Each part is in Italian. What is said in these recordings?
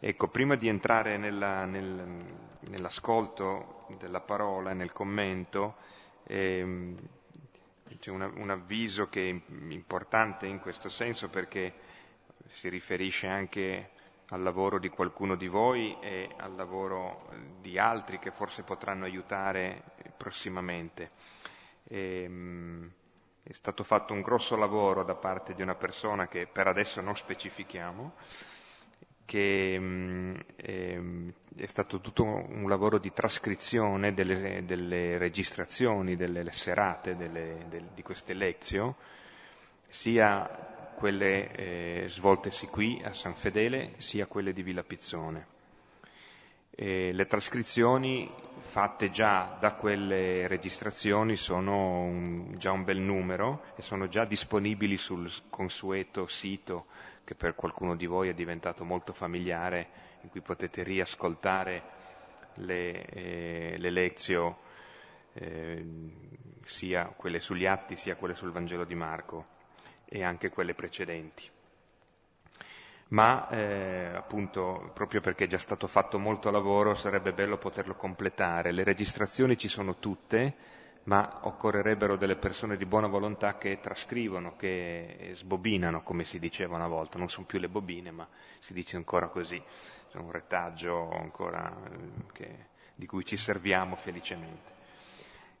Ecco, prima di entrare nella, nel, nell'ascolto della parola e nel commento, ehm, c'è una, un avviso che è importante in questo senso perché si riferisce anche al lavoro di qualcuno di voi e al lavoro di altri che forse potranno aiutare prossimamente. Ehm, è stato fatto un grosso lavoro da parte di una persona che per adesso non specifichiamo, che mh, è, è, stato tutto un lavoro di trascrizione delle, delle registrazioni, delle serate delle, del, di queste lezioni, sia quelle eh, svoltesi qui a San Fedele, sia quelle di Villa Pizzone. E le trascrizioni fatte già da quelle registrazioni sono un, già un bel numero e sono già disponibili sul consueto sito che per qualcuno di voi è diventato molto familiare, in cui potete riascoltare le, eh, le lezioni, eh, sia quelle sugli atti, sia quelle sul Vangelo di Marco e anche quelle precedenti. Ma eh, appunto, proprio perché è già stato fatto molto lavoro, sarebbe bello poterlo completare. Le registrazioni ci sono tutte, ma occorrerebbero delle persone di buona volontà che trascrivono, che sbobinano, come si diceva una volta, non sono più le bobine, ma si dice ancora così, c'è un retaggio ancora eh, che, di cui ci serviamo felicemente.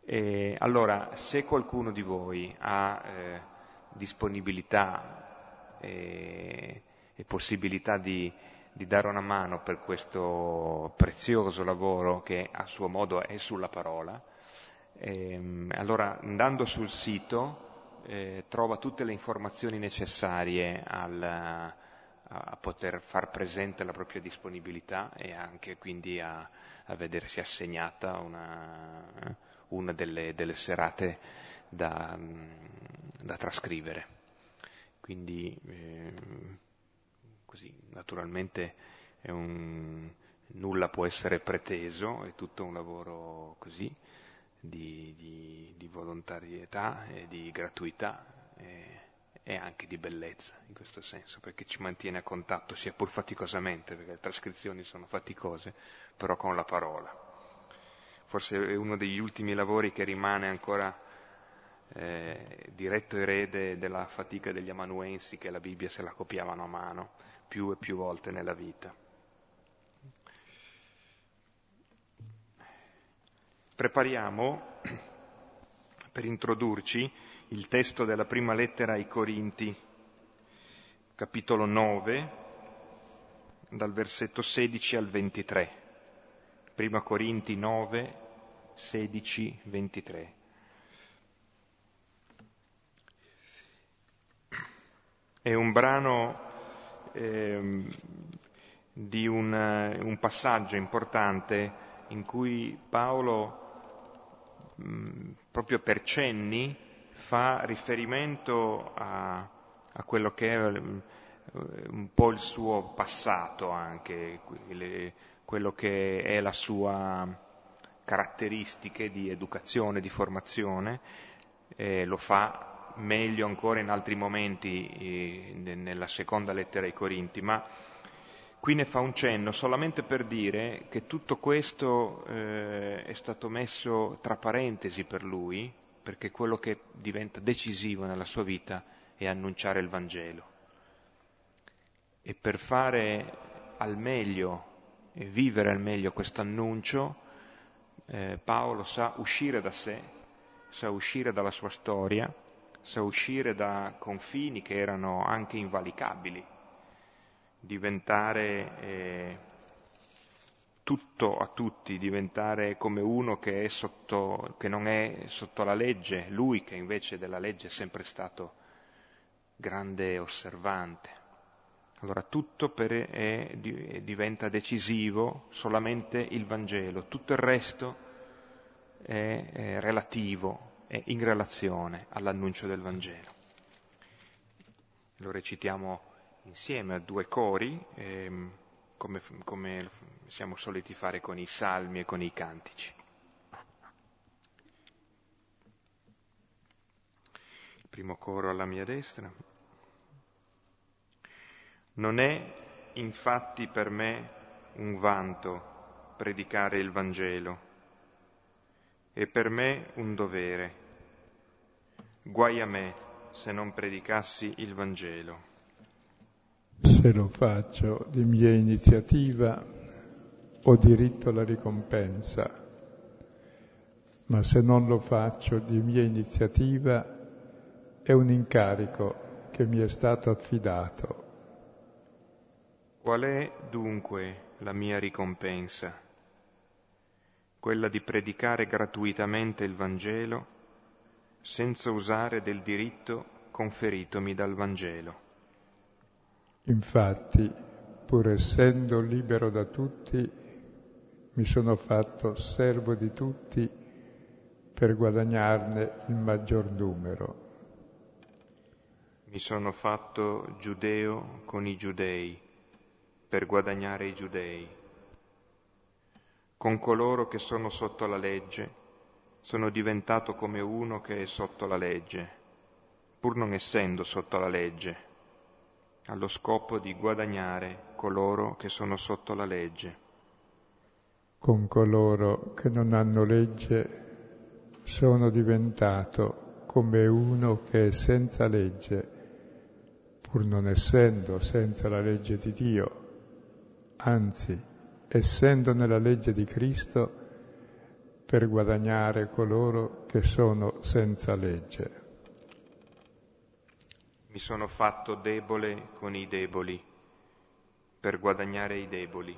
E, allora, se qualcuno di voi ha eh, disponibilità e, e possibilità di, di dare una mano per questo prezioso lavoro che a suo modo è sulla parola, ehm, allora, andando sul sito, eh, trova tutte le informazioni necessarie al, a poter far presente la propria disponibilità e anche quindi a, a vedersi assegnata una, una delle, delle, serate da, da trascrivere. Quindi, eh, così, naturalmente un, nulla può essere preteso, è tutto un lavoro così, di, di, di volontarietà e di gratuità e, e, anche di bellezza in questo senso, perché ci mantiene a contatto, sia pur faticosamente, perché le trascrizioni sono faticose, però con la parola. Forse è uno degli ultimi lavori che rimane ancora eh, diretto erede della fatica degli amanuensi che la Bibbia se la copiavano a mano più e più volte nella vita. Prepariamo per introdurci il testo della prima lettera ai Corinti, capitolo 9, dal versetto 16 al 23. Prima Corinti 9, 16, 23. È un brano eh, di un, un passaggio importante in cui Paolo Proprio per cenni fa riferimento a, a quello che è un po' il suo passato anche, le, quello che è la sua caratteristiche di educazione, di formazione, eh, lo fa meglio ancora in altri momenti eh, nella seconda lettera ai Corinti, ma Qui ne fa un cenno solamente per dire che tutto questo eh, è stato messo tra parentesi per lui, perché quello che diventa decisivo nella sua vita è annunciare il Vangelo. E per fare al meglio e vivere al meglio questo annuncio, eh, Paolo sa uscire da sé, sa uscire dalla sua storia, sa uscire da confini che erano anche invalicabili diventare eh, tutto a tutti, diventare come uno che, sotto, che, non è sotto la legge, lui che invece della legge è sempre stato grande osservante. Allora tutto per, è, diventa decisivo solamente il Vangelo, tutto il resto è, è relativo, è in relazione all'annuncio del Vangelo. Lo recitiamo insieme a due cori, ehm, come, come siamo soliti fare con i salmi e con i cantici. Il primo coro alla mia destra. Non è infatti per me un vanto predicare il Vangelo e per me un dovere. Guai a me se non predicassi il Vangelo. Se lo faccio di mia iniziativa ho diritto alla ricompensa, ma se non lo faccio di mia iniziativa è un incarico che mi è stato affidato. Qual è dunque la mia ricompensa? Quella di predicare gratuitamente il Vangelo senza usare del diritto conferitomi dal Vangelo. Infatti, pur essendo libero da tutti, mi sono fatto servo di tutti per guadagnarne il maggior numero. Mi sono fatto giudeo con i giudei per guadagnare i giudei. Con coloro che sono sotto la legge sono diventato come uno che è sotto la legge, pur non essendo sotto la legge, allo scopo di guadagnare coloro che sono sotto la legge. Con coloro che non hanno legge sono diventato come uno che è senza legge pur non essendo senza la legge di Dio, anzi, essendo nella legge di Cristo, per guadagnare coloro che sono senza legge. Mi sono fatto debole con i deboli, per guadagnare i deboli.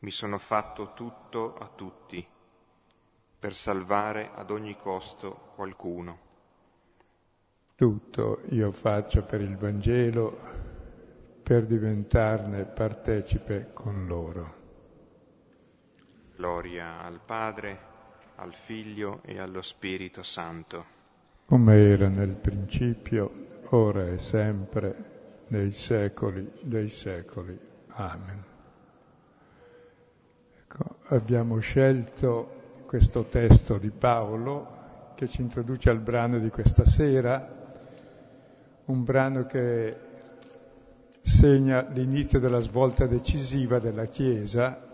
Mi sono fatto tutto a tutti, per salvare ad ogni costo qualcuno. Tutto io faccio per il Vangelo, per diventarne partecipe con loro. Gloria al Padre, al Figlio e allo Spirito Santo. Come era nel principio, ora e sempre, nei secoli dei secoli. Amen. Ecco, abbiamo scelto questo testo di Paolo che ci introduce al brano di questa sera un brano che segna l'inizio della svolta decisiva della Chiesa.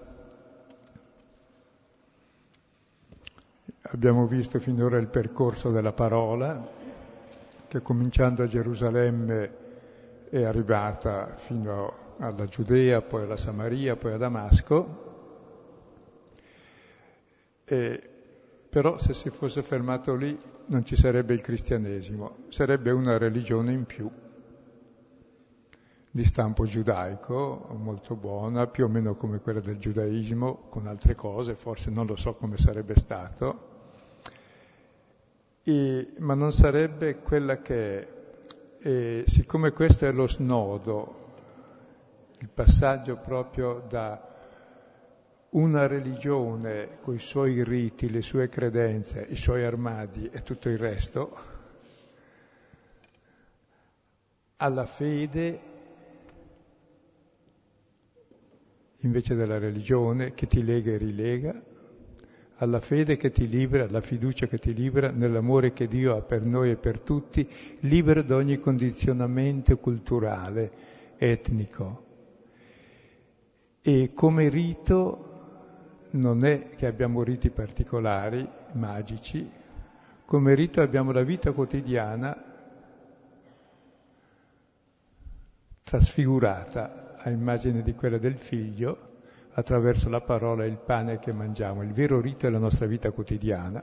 Abbiamo visto finora il percorso della parola, che cominciando a Gerusalemme è arrivata fino alla Giudea, poi alla Samaria, poi a Damasco. E però se si fosse fermato lì non ci sarebbe il cristianesimo, sarebbe una religione in più, di stampo giudaico, molto buona, più o meno come quella del giudaismo, con altre cose, forse non lo so come sarebbe stato, e, ma non sarebbe quella che è. E siccome questo è lo snodo, il passaggio proprio da una religione con i suoi riti, le sue credenze, i suoi armadi e tutto il resto, alla fede invece della religione che ti lega e rilega, alla fede che ti libera, alla fiducia che ti libera, nell'amore che Dio ha per noi e per tutti, libero da ogni condizionamento culturale, etnico. E come rito non è che abbiamo riti particolari, magici, come rito abbiamo la vita quotidiana trasfigurata a immagine di quella del figlio attraverso la parola e il pane che mangiamo. Il vero rito è la nostra vita quotidiana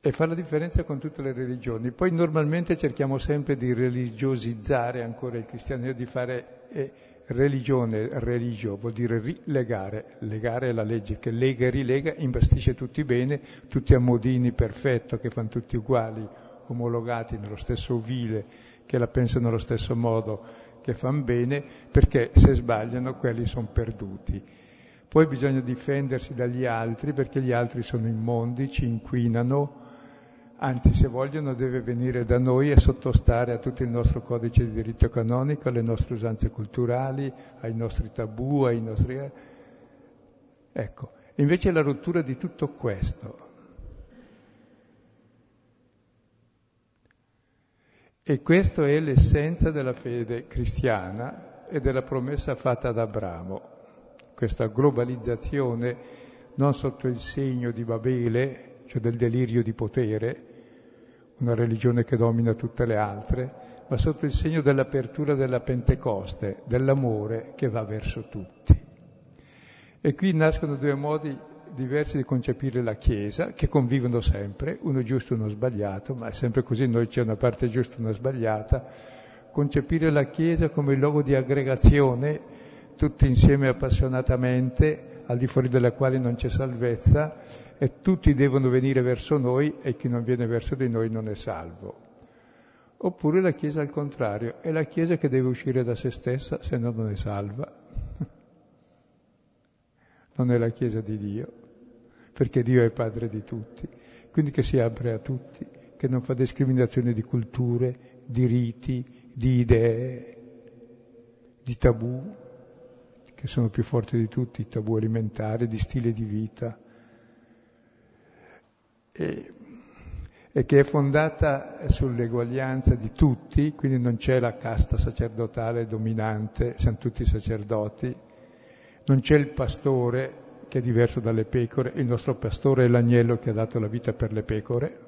e fa la differenza con tutte le religioni. Poi normalmente cerchiamo sempre di religiosizzare ancora il cristianesimo, di fare eh, religione, religio, vuol dire rilegare, legare è la legge che lega e rilega, imbastisce tutti bene, tutti a modini perfetto, che fanno tutti uguali, omologati nello stesso ovile, che la pensano allo stesso modo, che fanno bene, perché se sbagliano quelli sono perduti. Poi bisogna difendersi dagli altri perché gli altri sono immondi, ci inquinano, anzi se vogliono deve venire da noi e sottostare a tutto il nostro codice di diritto canonico, alle nostre usanze culturali, ai nostri tabù, ai nostri... Eh. Ecco, invece la rottura di tutto questo. E questa è l'essenza della fede cristiana e della promessa fatta ad Abramo, questa globalizzazione non sotto il segno di Babele, cioè del delirio di potere, una religione che domina tutte le altre, ma sotto il segno dell'apertura della Pentecoste, dell'amore che va verso tutti. E qui nascono due modi diversi di concepire la Chiesa, che convivono sempre, uno giusto e uno sbagliato, ma è sempre così, noi c'è una parte giusta e una sbagliata, concepire la Chiesa come il luogo di aggregazione, tutti insieme appassionatamente, al di fuori della quale non c'è salvezza, e tutti devono venire verso noi e chi non viene verso di noi non è salvo. Oppure la Chiesa al contrario, è la Chiesa che deve uscire da se stessa, se no non è salva. Non è la Chiesa di Dio, perché Dio è Padre di tutti, quindi che si apre a tutti, che non fa discriminazione di culture, di riti, di idee, di tabù, che sono più forti di tutti, tabù alimentari, di stile di vita. E, e che è fondata sull'eguaglianza di tutti, quindi non c'è la casta sacerdotale dominante, siamo tutti sacerdoti, non c'è il pastore che è diverso dalle pecore, il nostro pastore è l'agnello che ha dato la vita per le pecore,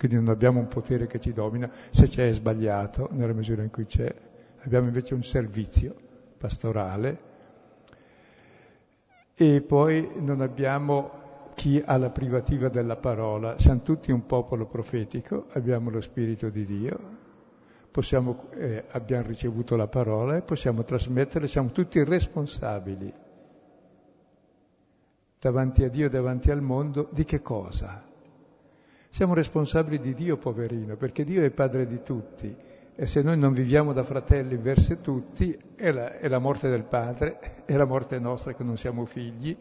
quindi non abbiamo un potere che ci domina, se c'è è sbagliato nella misura in cui c'è, abbiamo invece un servizio pastorale. E poi non abbiamo chi ha la privativa della parola. Siamo tutti un popolo profetico, abbiamo lo Spirito di Dio, possiamo, eh, abbiamo ricevuto la parola e possiamo trasmetterla, siamo tutti responsabili davanti a Dio, davanti al mondo, di che cosa? Siamo responsabili di Dio, poverino, perché Dio è padre di tutti e se noi non viviamo da fratelli verso tutti è la, è la morte del padre, è la morte nostra che non siamo figli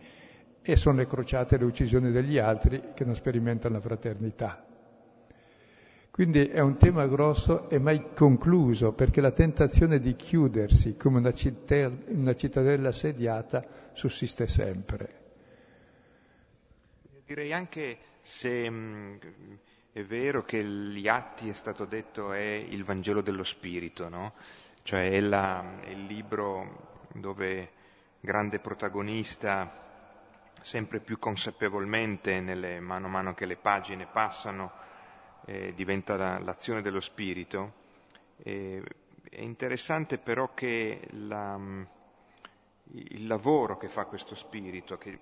e sono le crociate e le uccisioni degli altri che non sperimentano la fraternità. Quindi è un tema grosso e mai concluso, perché la tentazione di chiudersi come una, cittadella, una cittadella assediata sussiste sempre. Direi anche se mh, è vero che gli atti è stato detto è il Vangelo dello Spirito, no? cioè è, la, è il libro dove grande protagonista sempre più consapevolmente nelle, mano a mano che le pagine passano, eh, diventa la, l'azione dello spirito. E, è interessante però che la, il lavoro che fa questo spirito, che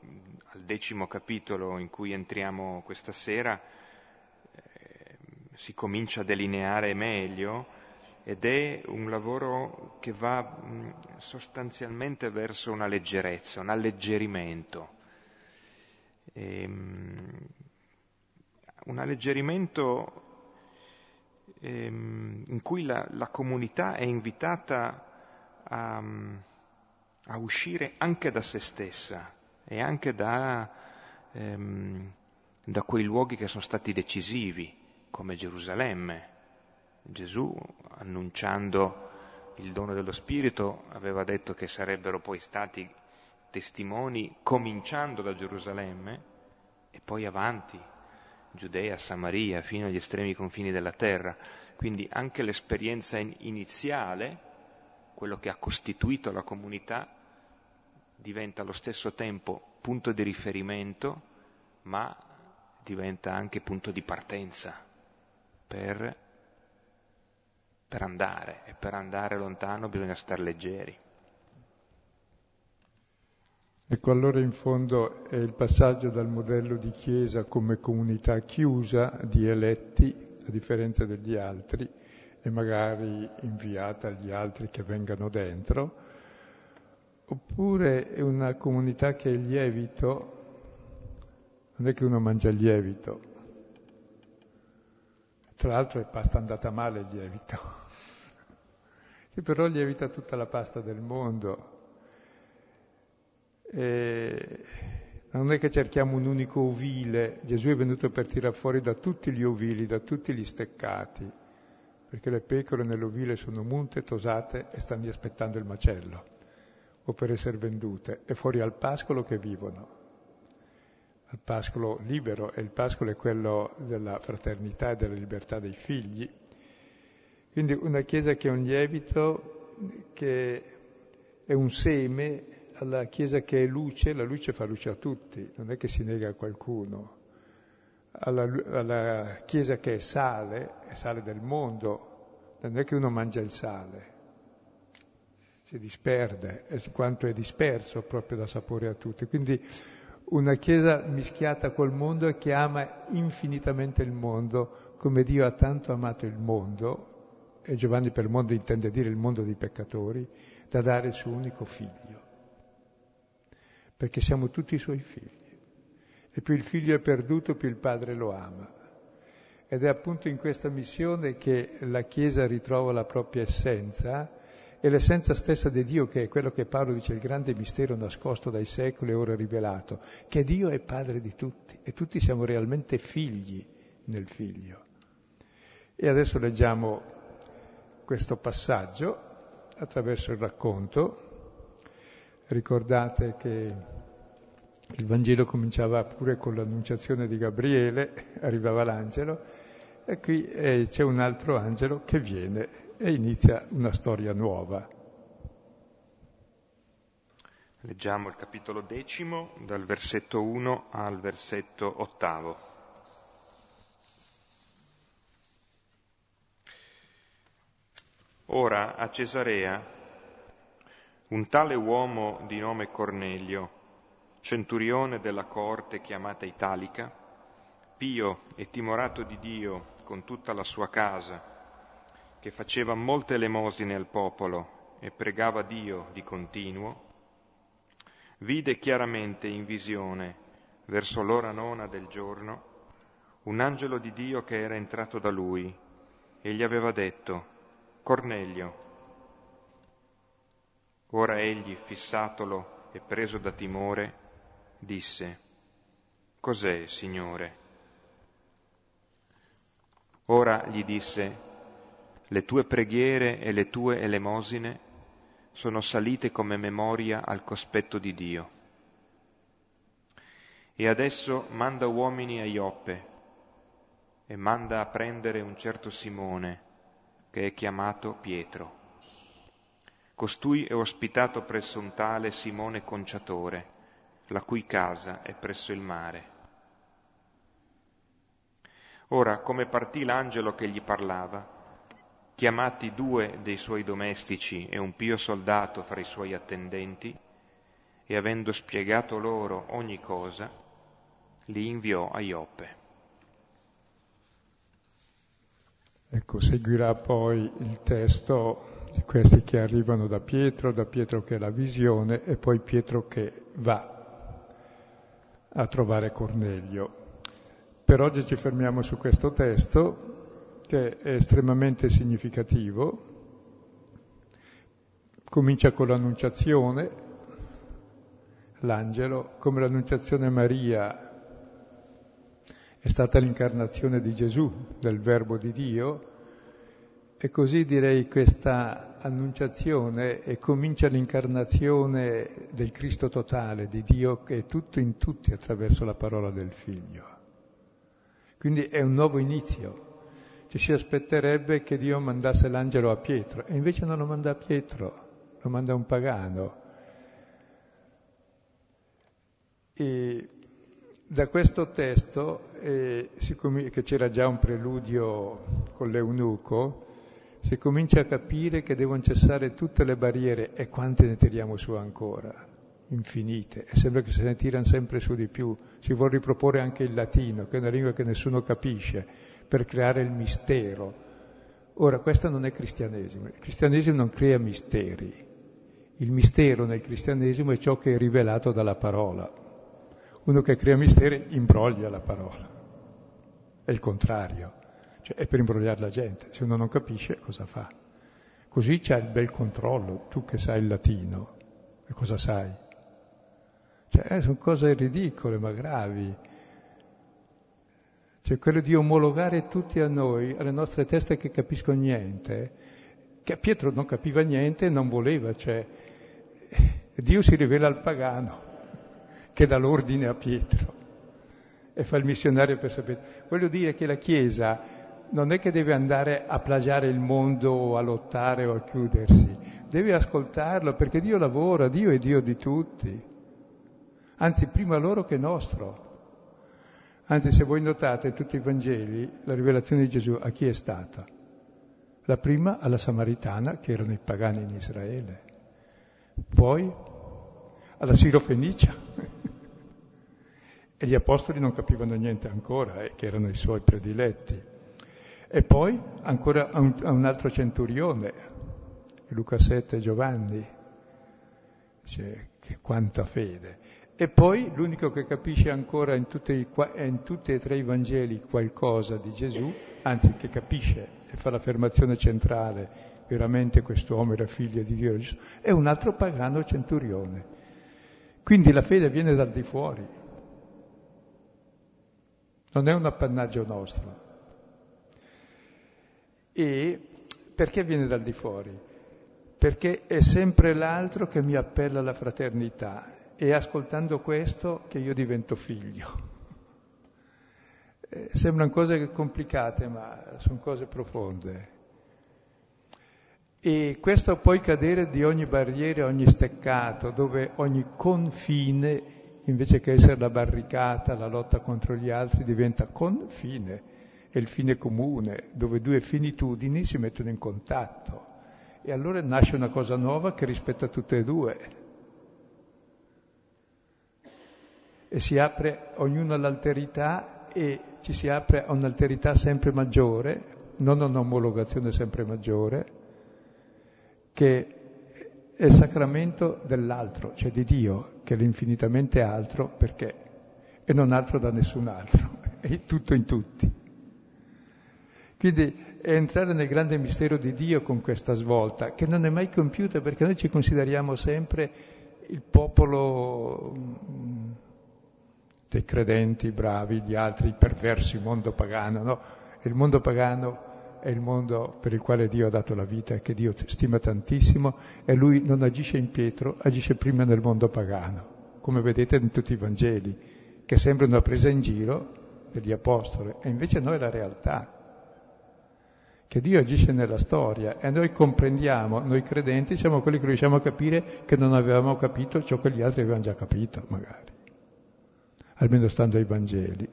al decimo capitolo in cui entriamo questa sera eh, si comincia a delineare meglio, ed è un lavoro che va mh, sostanzialmente verso una leggerezza, un alleggerimento. Ehm, un alleggerimento ehm, in cui la, la, comunità è invitata a, a, uscire anche da se stessa e anche da, ehm, da quei luoghi che sono stati decisivi, come Gerusalemme. Gesù, annunciando il dono dello Spirito, aveva detto che sarebbero poi stati testimoni cominciando da Gerusalemme e poi avanti, Giudea, Samaria, fino agli estremi confini della terra. Quindi anche l'esperienza iniziale, quello che ha costituito la comunità, diventa allo stesso tempo punto di riferimento, ma diventa anche punto di partenza per, per andare e per andare lontano bisogna stare leggeri. Ecco, allora in fondo è il passaggio dal modello di Chiesa come comunità chiusa di eletti, a differenza degli altri, e magari inviata agli altri che vengano dentro, oppure è una comunità che è lievito, non è che uno mangia il lievito, tra l'altro è pasta andata male il lievito, che però lievita tutta la pasta del mondo. E non è che cerchiamo un unico ovile, Gesù è venuto per tirare fuori da tutti gli ovili, da tutti gli steccati, perché le pecore nell'ovile sono munte, tosate e stanno aspettando il macello, o per essere vendute, e fuori al pascolo che vivono. al pascolo libero e il pascolo è quello della fraternità e della libertà dei figli. Quindi una Chiesa che è un lievito, che è un seme alla Chiesa che è luce, la luce fa luce a tutti, non è che si nega a qualcuno. Alla, alla Chiesa che è sale, è sale del mondo, non è che uno mangia il sale, si disperde, è quanto è disperso proprio da sapore a tutti. Quindi una Chiesa mischiata col mondo e che ama infinitamente il mondo, come Dio ha tanto amato il mondo, e Giovanni per mondo intende dire il mondo dei peccatori, da dare il suo unico figlio. Perché siamo tutti i suoi figli. E più il figlio è perduto, più il padre lo ama. Ed è appunto in questa missione che la Chiesa ritrova la propria essenza, e l'essenza stessa di Dio, che è quello che Paolo dice, il grande mistero nascosto dai secoli e ora rivelato, che Dio è padre di tutti e tutti siamo realmente figli nel figlio. E adesso leggiamo questo passaggio attraverso il racconto. Ricordate che il Vangelo cominciava pure con l'annunciazione di Gabriele, arrivava l'angelo, e qui eh, c'è un altro angelo che viene e inizia una storia nuova. Leggiamo il capitolo decimo dal versetto 1 al versetto ottavo. Ora a Cesarea un tale uomo di nome Cornelio, centurione della corte chiamata Italica, pio e timorato di Dio con tutta la sua casa, che faceva molte elemosine al popolo e pregava Dio di continuo, vide chiaramente in visione, verso l'ora nona del giorno, un angelo di Dio che era entrato da lui e gli aveva detto, Cornelio. Ora egli, fissatolo e preso da timore, disse, Cos'è, Signore? Ora gli disse, le tue preghiere e le tue elemosine sono salite come memoria al cospetto di Dio. E adesso manda uomini a Ioppe e manda a prendere un certo Simone, che è chiamato Pietro. Costui è ospitato presso un tale Simone Conciatore, la cui casa è presso il mare. Ora, come partì l'angelo che gli parlava, chiamati due dei suoi domestici e un pio soldato fra i suoi attendenti, e avendo spiegato loro ogni cosa, li inviò a Ioppe. Ecco, seguirà poi il testo di questi che arrivano da Pietro, da Pietro che è la visione e poi Pietro che va a trovare Cornelio. Per oggi ci fermiamo su questo testo che è estremamente significativo. Comincia con l'annunciazione, l'angelo, come l'annunciazione Maria è stata l'incarnazione di Gesù, del Verbo di Dio, e così direi questa annunciazione e comincia l'incarnazione del Cristo totale, di Dio che è tutto in tutti attraverso la parola del Figlio. Quindi è un nuovo inizio, ci si aspetterebbe che Dio mandasse l'angelo a Pietro e invece non lo manda a Pietro, lo manda un pagano. E da questo testo, eh, com- che c'era già un preludio con l'eunuco, si comincia a capire che devono cessare tutte le barriere e quante ne tiriamo su ancora, infinite, e sembra che se ne tirano sempre su di più. Si vuole riproporre anche il latino, che è una lingua che nessuno capisce, per creare il mistero. Ora, questo non è cristianesimo. Il cristianesimo non crea misteri. Il mistero nel cristianesimo è ciò che è rivelato dalla parola. Uno che crea misteri imbroglia la parola. È il contrario. Cioè, è per imbrogliare la gente. Se uno non capisce, cosa fa? Così c'è il bel controllo, tu che sai il latino. E cosa sai? Cioè, sono cose ridicole ma gravi cioè quello di omologare tutti a noi, alle nostre teste che capiscono niente, che Pietro non capiva niente e non voleva, cioè Dio si rivela al pagano che dà l'ordine a Pietro. e fa il missionario per sapere. Voglio dire che la Chiesa non è che deve andare a plagiare il mondo o a lottare o a chiudersi, deve ascoltarlo perché Dio lavora, Dio è Dio di tutti, anzi prima loro che nostro. Anzi, se voi notate tutti i Vangeli, la rivelazione di Gesù a chi è stata? La prima alla Samaritana, che erano i pagani in Israele, poi alla Sirofenicia. e gli apostoli non capivano niente ancora, eh, che erano i suoi prediletti. E poi ancora a un, a un altro centurione, Luca 7 Giovanni, cioè, che quanta fede. E poi l'unico che capisce ancora in, i, in tutti e tre i Vangeli qualcosa di Gesù, anzi che capisce e fa l'affermazione centrale, veramente quest'uomo era figlio di Dio, è un altro pagano centurione. Quindi la fede viene dal di fuori, non è un appannaggio nostro. E perché viene dal di fuori? Perché è sempre l'altro che mi appella alla fraternità è ascoltando questo che io divento figlio. Eh, sembrano cose complicate, ma sono cose profonde. E questo poi cadere di ogni barriera, ogni steccato, dove ogni confine, invece che essere la barricata, la lotta contro gli altri, diventa confine, è il fine comune, dove due finitudini si mettono in contatto. E allora nasce una cosa nuova che rispetta tutte e due. E si apre ognuno all'alterità e ci si apre a un'alterità sempre maggiore, non a un'omologazione sempre maggiore, che è il sacramento dell'altro, cioè di Dio, che è l'infinitamente altro perché è non altro da nessun altro, è tutto in tutti. Quindi è entrare nel grande mistero di Dio con questa svolta, che non è mai compiuta perché noi ci consideriamo sempre il popolo dei credenti bravi, gli altri perversi, mondo pagano, no? Il mondo pagano è il mondo per il quale Dio ha dato la vita e che Dio stima tantissimo e lui non agisce in Pietro, agisce prima nel mondo pagano, come vedete in tutti i Vangeli, che sembrano una presa in giro degli apostoli, e invece noi la realtà, che Dio agisce nella storia e noi comprendiamo, noi credenti siamo quelli che riusciamo a capire che non avevamo capito ciò che gli altri avevano già capito, magari almeno stando ai Vangeli.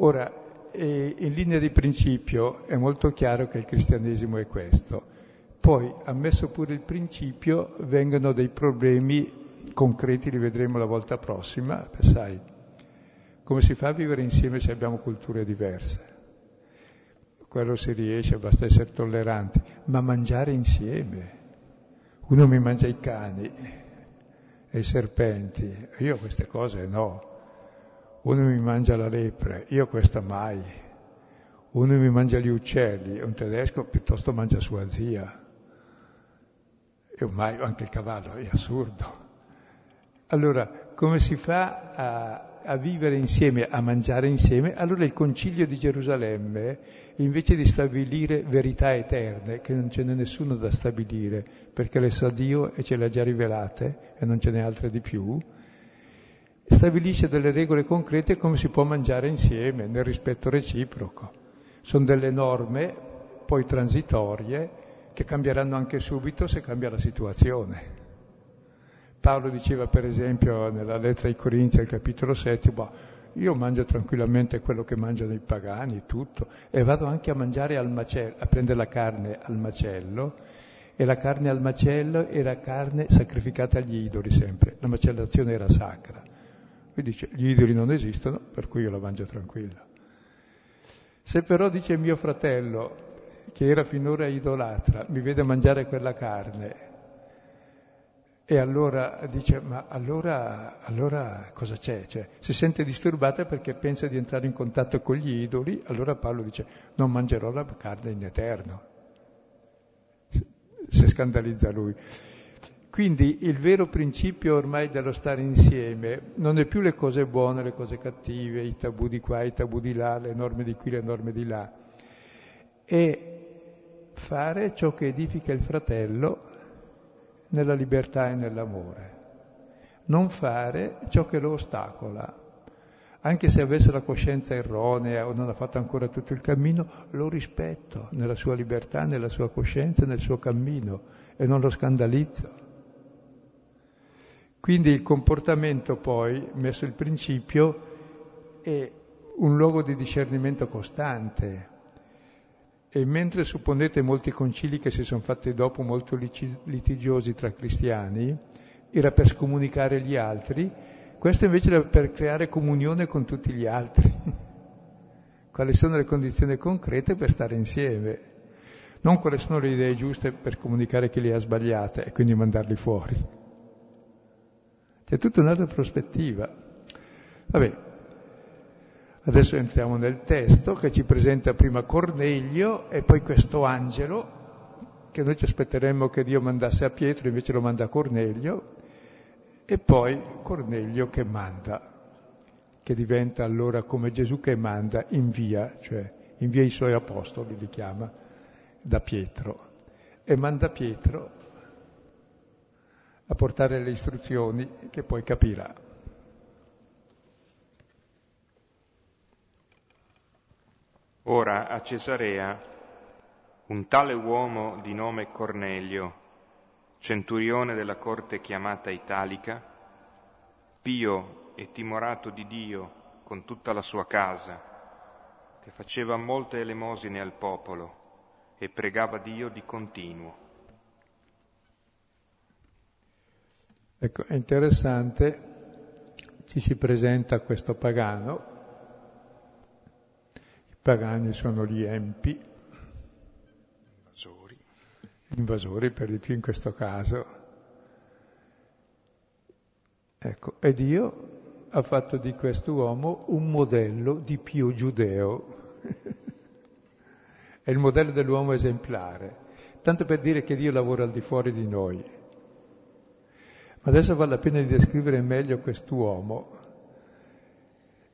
Ora, in linea di principio è molto chiaro che il cristianesimo è questo. Poi, ammesso pure il principio, vengono dei problemi concreti, li vedremo la volta prossima, sai, come si fa a vivere insieme se abbiamo culture diverse? Quello si riesce, basta essere tolleranti, ma mangiare insieme. Uno mi mangia i cani, e i serpenti. Io queste cose no. Uno mi mangia la lepre, io questa mai. Uno mi mangia gli uccelli, un tedesco piuttosto mangia sua zia. Io mai, anche il cavallo, è assurdo. Allora, come si fa a, a vivere insieme, a mangiare insieme, allora il concilio di Gerusalemme, invece di stabilire verità eterne, che non ce n'è nessuno da stabilire, perché le sa Dio e ce le ha già rivelate e non ce n'è altre di più, stabilisce delle regole concrete come si può mangiare insieme, nel rispetto reciproco. Sono delle norme, poi transitorie, che cambieranno anche subito se cambia la situazione. Paolo diceva per esempio nella lettera ai Corinzi al capitolo 7, boh, io mangio tranquillamente quello che mangiano i pagani, tutto, e vado anche a mangiare al macello, a prendere la carne al macello, e la carne al macello era carne sacrificata agli idoli sempre, la macellazione era sacra. Lui dice, gli idoli non esistono, per cui io la mangio tranquilla. Se però dice mio fratello, che era finora idolatra, mi vede mangiare quella carne e allora dice, ma allora, allora cosa c'è? Cioè, si sente disturbata perché pensa di entrare in contatto con gli idoli, allora Paolo dice, non mangerò la carne in eterno. Si scandalizza lui. Quindi il vero principio ormai dello stare insieme non è più le cose buone, le cose cattive, i tabù di qua, i tabù di là, le norme di qui, le norme di là. È fare ciò che edifica il fratello nella libertà e nell'amore. non fare ciò che lo ostacola. Anche se avesse la coscienza erronea o non ha fatto ancora tutto il cammino, lo rispetto nella sua libertà, nella sua coscienza, nel suo cammino e non lo scandalizzo. Quindi il comportamento poi, messo il principio, è un luogo di discernimento costante. E mentre supponete molti concili che si sono fatti dopo molto litigiosi tra cristiani, era per scomunicare gli altri, questo invece era per creare comunione con tutti gli altri. Quali sono le condizioni concrete per stare insieme? Non quali sono le idee giuste per comunicare chi le ha sbagliate e quindi mandarli fuori. C'è tutta un'altra prospettiva. Vabbè, adesso entriamo nel testo che ci presenta prima Cornelio e poi questo angelo che noi ci aspetteremmo che Dio mandasse a Pietro, invece lo manda a Cornelio, e poi Cornelio che manda, che diventa allora come Gesù che manda, invia, cioè invia i suoi apostoli, li chiama, da Pietro, e manda Pietro a portare le istruzioni che poi capirà. Ora a Cesarea un tale uomo di nome Cornelio, centurione della corte chiamata Italica, pio e timorato di Dio con tutta la sua casa, che faceva molte elemosine al popolo e pregava Dio di continuo. Ecco, è interessante, ci si presenta questo pagano, pagani sono gli empi, invasori per di più in questo caso. Ecco, e Dio ha fatto di quest'uomo un modello di più giudeo. È il modello dell'uomo esemplare, tanto per dire che Dio lavora al di fuori di noi. Ma adesso vale la pena di descrivere meglio quest'uomo,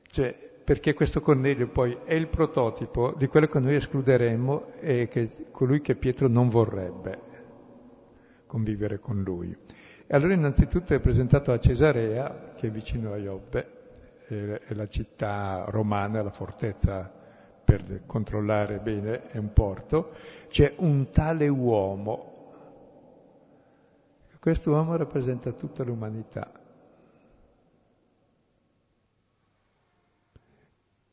cioè perché questo Cornelio poi è il prototipo di quello che noi escluderemmo e che colui che Pietro non vorrebbe convivere con lui. E allora innanzitutto è presentato a Cesarea, che è vicino a Iobbe, è la città romana, la fortezza per controllare bene, è un porto, c'è un tale uomo. Questo uomo rappresenta tutta l'umanità.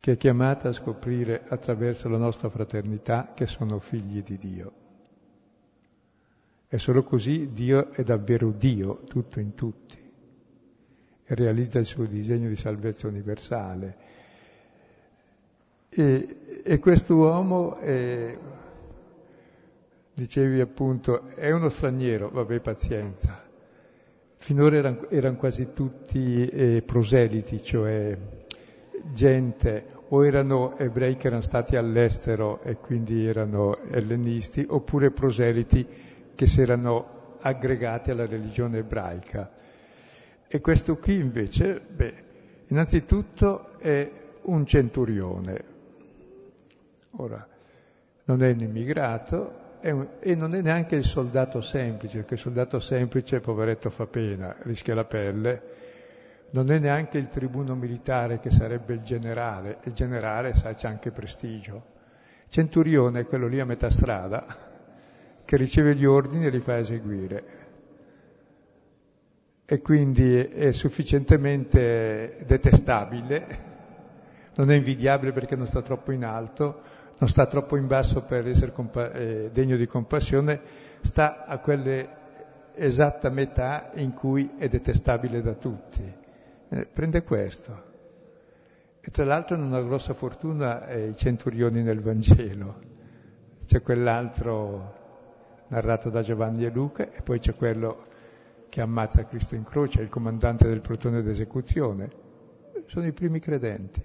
Che è chiamata a scoprire attraverso la nostra fraternità che sono figli di Dio. E solo così Dio è davvero Dio, tutto in tutti, e realizza il suo disegno di salvezza universale. E, e quest'uomo è, dicevi appunto, è uno straniero, vabbè pazienza. Finora erano, erano quasi tutti eh, proseliti, cioè gente o erano ebrei che erano stati all'estero e quindi erano ellenisti, oppure proseliti che si erano aggregati alla religione ebraica. E questo qui invece, beh, innanzitutto è un centurione. Ora, non è un immigrato un, e non è neanche il soldato semplice, perché il soldato semplice, poveretto, fa pena, rischia la pelle, non è neanche il tribuno militare che sarebbe il generale, il generale sa c'è anche prestigio. Centurione è quello lì a metà strada che riceve gli ordini e li fa eseguire. E quindi è sufficientemente detestabile, non è invidiabile perché non sta troppo in alto, non sta troppo in basso per essere compa- eh, degno di compassione, sta a quelle esatta metà in cui è detestabile da tutti eh, prende questo. E tra l'altro hanno una grossa fortuna eh, i centurioni nel Vangelo. C'è quell'altro narrato da Giovanni e Luca e poi c'è quello che ammazza Cristo in croce, il comandante del plotone d'esecuzione. Sono i primi credenti.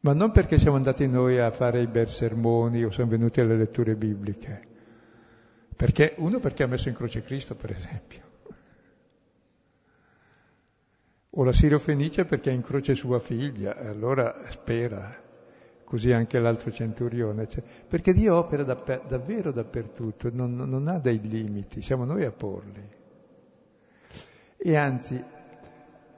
Ma non perché siamo andati noi a fare i bel sermoni o siamo venuti alle letture bibliche. Perché, uno perché ha messo in croce Cristo, per esempio. O la Sirio Fenice perché è in croce sua figlia, e allora spera, così anche l'altro centurione. Cioè, perché Dio opera da, davvero dappertutto, non, non ha dei limiti, siamo noi a porli. e anzi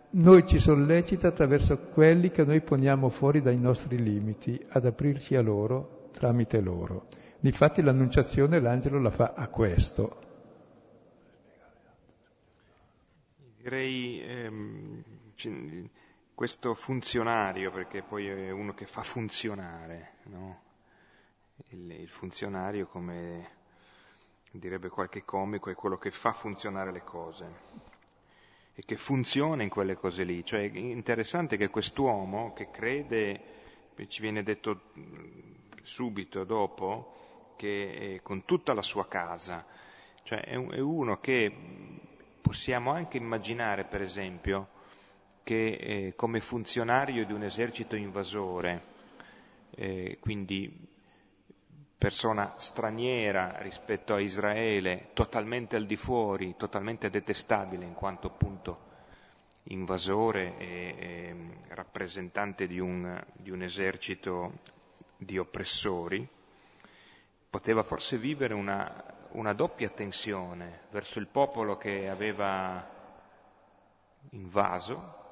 noi ci sollecita attraverso quelli che noi poniamo fuori dai nostri limiti ad aprirci a loro tramite loro. Difatti l'annunciazione l'angelo la fa a questo. Direi ehm, questo funzionario, perché poi è uno che fa funzionare, no? il, il funzionario, come direbbe qualche comico, è quello che fa funzionare le cose e che funziona in quelle cose lì. Cioè è interessante che quest'uomo che crede, ci viene detto subito dopo, che con tutta la sua casa, cioè è uno che possiamo anche immaginare, per esempio, che eh, come funzionario di un esercito invasore, eh, quindi persona straniera rispetto a Israele, totalmente al di fuori, totalmente detestabile in quanto appunto invasore e, e rappresentante di un, di un esercito di oppressori, poteva forse vivere una, una doppia tensione verso il popolo che aveva invaso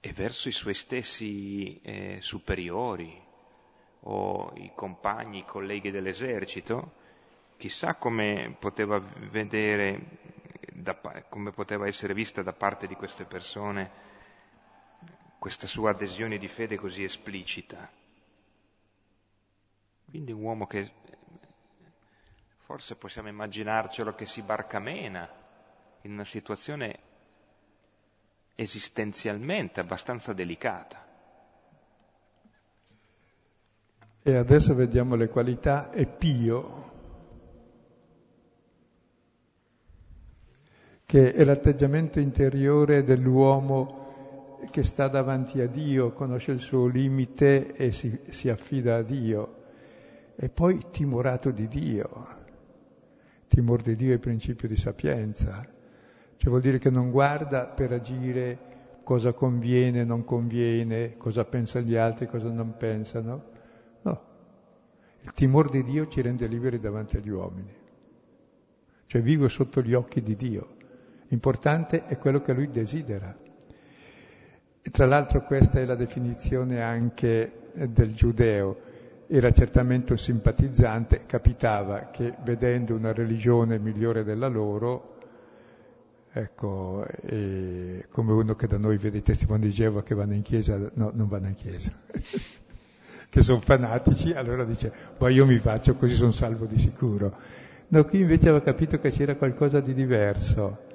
e verso i suoi stessi eh, superiori, o i compagni, i colleghi dell'esercito, chissà come poteva vedere, da, come poteva essere vista da parte di queste persone questa sua adesione di fede così esplicita. Quindi un uomo che forse possiamo immaginarcelo che si barcamena in una situazione esistenzialmente abbastanza delicata. E adesso vediamo le qualità e Pio, che è l'atteggiamento interiore dell'uomo che sta davanti a Dio, conosce il suo limite e si, si affida a Dio. E poi timorato di Dio. Timor di Dio è il principio di sapienza. Cioè vuol dire che non guarda per agire cosa conviene, non conviene, cosa pensano gli altri, cosa non pensano, il timore di Dio ci rende liberi davanti agli uomini. Cioè vivo sotto gli occhi di Dio. Importante è quello che lui desidera. E tra l'altro questa è la definizione anche del giudeo. Era certamente un simpatizzante, capitava che vedendo una religione migliore della loro, ecco, come uno che da noi vede i testimoni di Geova che vanno in chiesa, no, non vanno in chiesa. che sono fanatici, allora dice, poi io mi faccio così sono salvo di sicuro. No, qui invece aveva capito che c'era qualcosa di diverso.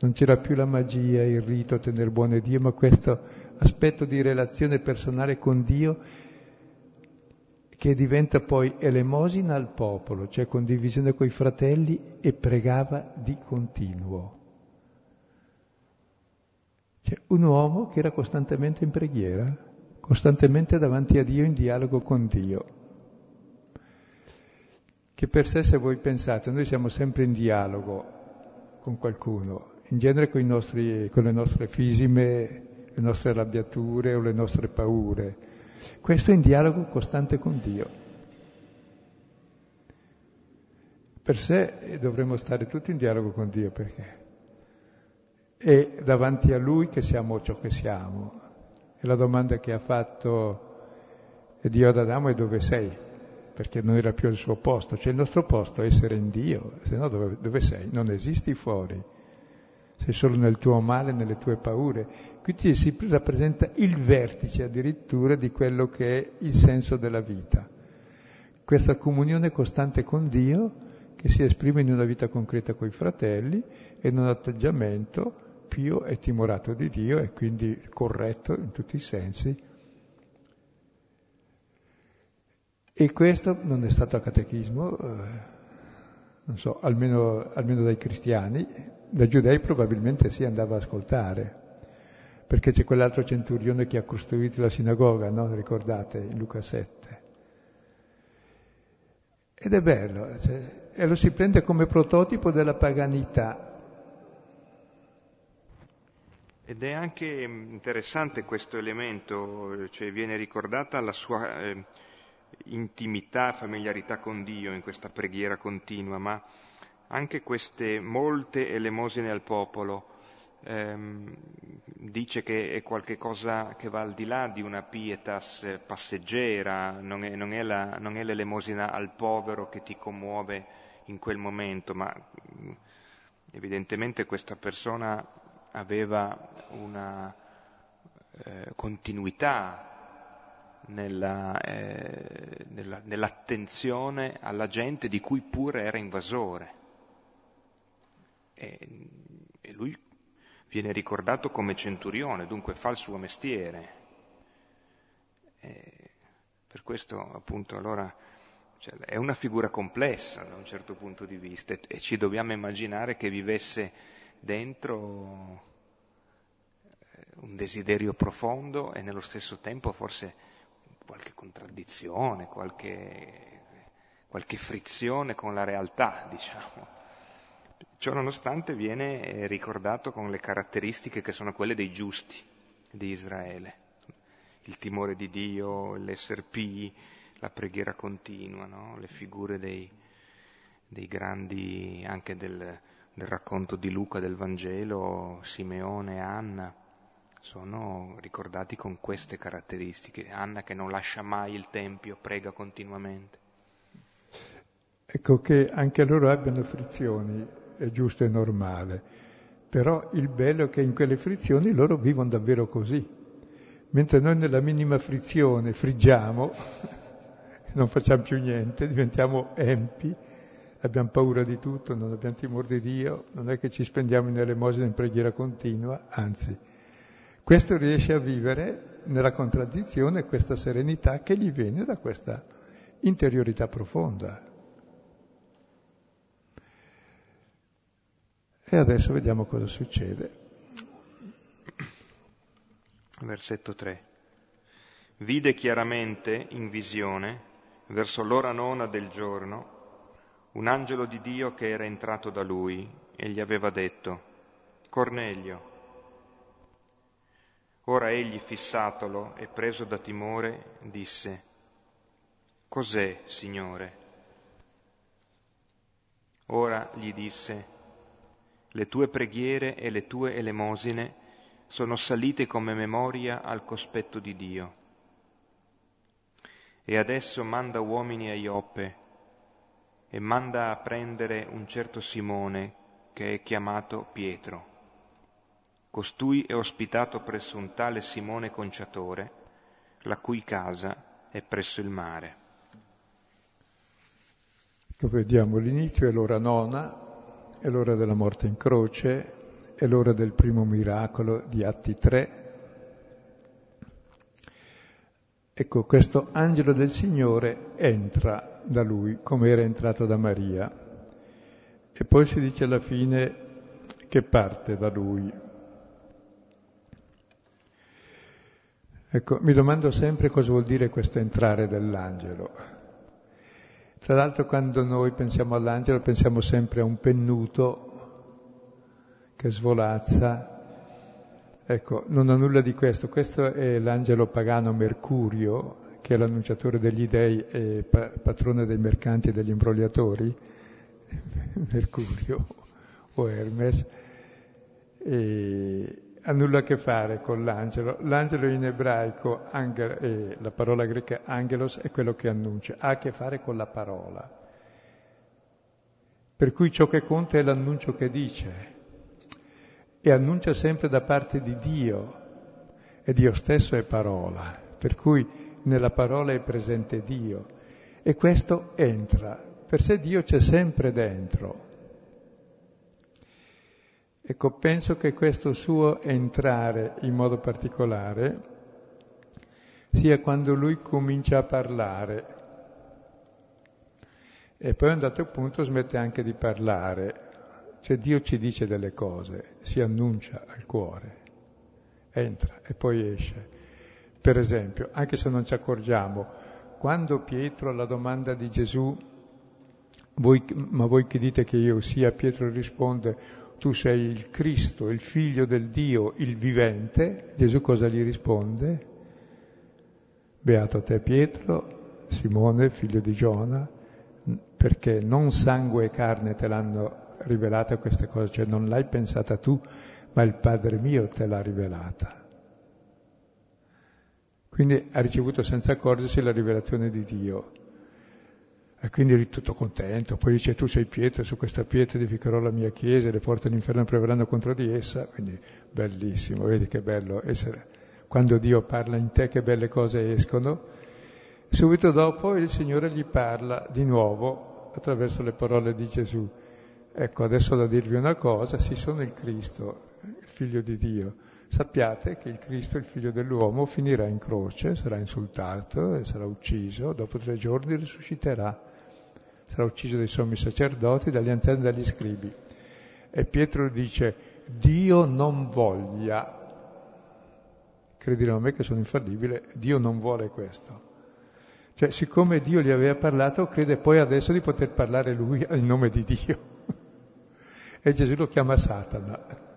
Non c'era più la magia, il rito, tenere buono Dio, ma questo aspetto di relazione personale con Dio che diventa poi elemosina al popolo, cioè condivisione coi fratelli e pregava di continuo. Cioè un uomo che era costantemente in preghiera costantemente davanti a Dio in dialogo con Dio. Che per sé, se voi pensate, noi siamo sempre in dialogo con qualcuno, in genere con, nostri, con le nostre fisime, le nostre arrabbiature o le nostre paure. Questo è in dialogo costante con Dio. Per sé dovremmo stare tutti in dialogo con Dio perché è davanti a Lui che siamo ciò che siamo, e la domanda che ha fatto Dio ad Adamo è dove sei? Perché non era più il suo posto. Cioè il nostro posto è essere in Dio, se no dove, dove sei? Non esisti fuori. Sei solo nel tuo male, nelle tue paure. Quindi si rappresenta il vertice addirittura di quello che è il senso della vita. Questa comunione costante con Dio che si esprime in una vita concreta con i fratelli e in un atteggiamento pio e timorato di Dio e quindi corretto in tutti i sensi. E questo non è stato a catechismo, eh, non so, almeno, almeno, dai cristiani, dai giudei probabilmente si andava a ascoltare, perché c'è quell'altro centurione che ha costruito la sinagoga, no? ricordate, in Luca 7. Ed è bello, cioè, e lo si prende come prototipo della paganità, ed è anche interessante questo elemento, cioè viene ricordata la sua eh, intimità, familiarità con Dio in questa preghiera continua, ma anche queste molte elemosine al popolo ehm, dice che è qualcosa che va al di là di una pietas passeggera, non è, non, è la, non è, l'elemosina al povero che ti commuove in quel momento, ma mm, evidentemente questa persona aveva una eh, continuità nella, eh, nella, nell'attenzione alla gente di cui pure era invasore. E, e lui viene ricordato come centurione, dunque fa il suo mestiere. E per questo appunto allora cioè, è una figura complessa da un certo punto di vista e, e ci dobbiamo immaginare che vivesse dentro eh, un desiderio profondo e nello stesso tempo forse qualche contraddizione, qualche, qualche frizione con la realtà, diciamo. Ciò nonostante viene eh, ricordato con le caratteristiche che sono quelle dei giusti di Israele. Il timore di Dio, l'essere pii, la preghiera continua, no? le figure dei, dei grandi, anche del, del, racconto di Luca del Vangelo, Simeone e Anna, sono ricordati con queste caratteristiche. Anna che non lascia mai il Tempio, prega continuamente. Ecco che anche loro abbiano frizioni, è giusto e normale, però il bello è che in quelle frizioni loro vivono davvero così, mentre noi nella minima frizione friggiamo, non facciamo più niente, diventiamo empi, abbiamo paura di tutto, non abbiamo timore di Dio, non è che ci spendiamo in elemosina in preghiera continua, anzi, questo riesce a vivere nella contraddizione questa serenità che gli viene da questa interiorità profonda. E adesso vediamo cosa succede. Versetto 3. Vide chiaramente in visione, verso l'ora nona del giorno, un angelo di Dio che era entrato da lui e gli aveva detto, Cornelio. Ora egli, fissatolo e preso da timore, disse, Cos'è, Signore? Ora gli disse, le tue preghiere e le tue elemosine sono salite come memoria al cospetto di Dio. E adesso manda uomini a Ioppe e manda a prendere un certo Simone che è chiamato Pietro. Costui è ospitato presso un tale Simone Conciatore, la cui casa è presso il mare. Ecco, vediamo l'inizio è l'ora nona, è l'ora della morte in croce, è l'ora del primo miracolo di Atti 3. Ecco, questo angelo del Signore entra da lui come era entrato da Maria e poi si dice alla fine che parte da lui. Ecco, mi domando sempre cosa vuol dire questo entrare dell'angelo. Tra l'altro quando noi pensiamo all'angelo pensiamo sempre a un pennuto che svolazza. Ecco, non ha nulla di questo. Questo è l'angelo pagano Mercurio, che è l'annunciatore degli dei e patrone dei mercanti e degli imbrogliatori, Mercurio o Hermes. E ha nulla a che fare con l'angelo. L'angelo in ebraico, angel, eh, la parola greca angelos è quello che annuncia, ha a che fare con la parola. Per cui ciò che conta è l'annuncio che dice e annuncia sempre da parte di Dio e Dio stesso è parola, per cui nella parola è presente Dio e questo entra, per sé Dio c'è sempre dentro. Ecco, penso che questo suo entrare in modo particolare sia quando lui comincia a parlare e poi a un dato punto smette anche di parlare, cioè Dio ci dice delle cose, si annuncia al cuore, entra e poi esce. Per esempio, anche se non ci accorgiamo, quando Pietro alla domanda di Gesù, voi, ma voi che dite che io sia, Pietro risponde, tu sei il Cristo, il figlio del Dio, il vivente, Gesù cosa gli risponde? Beato te Pietro, Simone, figlio di Giona, perché non sangue e carne te l'hanno rivelata queste cose, cioè non l'hai pensata tu, ma il Padre mio te l'ha rivelata. Quindi ha ricevuto senza accorgersi la rivelazione di Dio. E quindi eri tutto contento. Poi dice tu sei pietra, su questa pietra edificherò la mia chiesa e le porte dell'inferno preverranno contro di essa. Quindi bellissimo, vedi che bello essere. Quando Dio parla in te che belle cose escono. Subito dopo il Signore gli parla di nuovo attraverso le parole di Gesù. Ecco, adesso da dirvi una cosa, sì sono il Cristo, il figlio di Dio. Sappiate che il Cristo, il figlio dell'uomo, finirà in croce, sarà insultato e sarà ucciso, dopo tre giorni risusciterà. Sarà ucciso dai sommi sacerdoti, dagli anziani e dagli scribi. E Pietro dice, Dio non voglia, crediranno a me che sono infallibile, Dio non vuole questo. Cioè, siccome Dio gli aveva parlato, crede poi adesso di poter parlare lui in nome di Dio. E Gesù lo chiama Satana.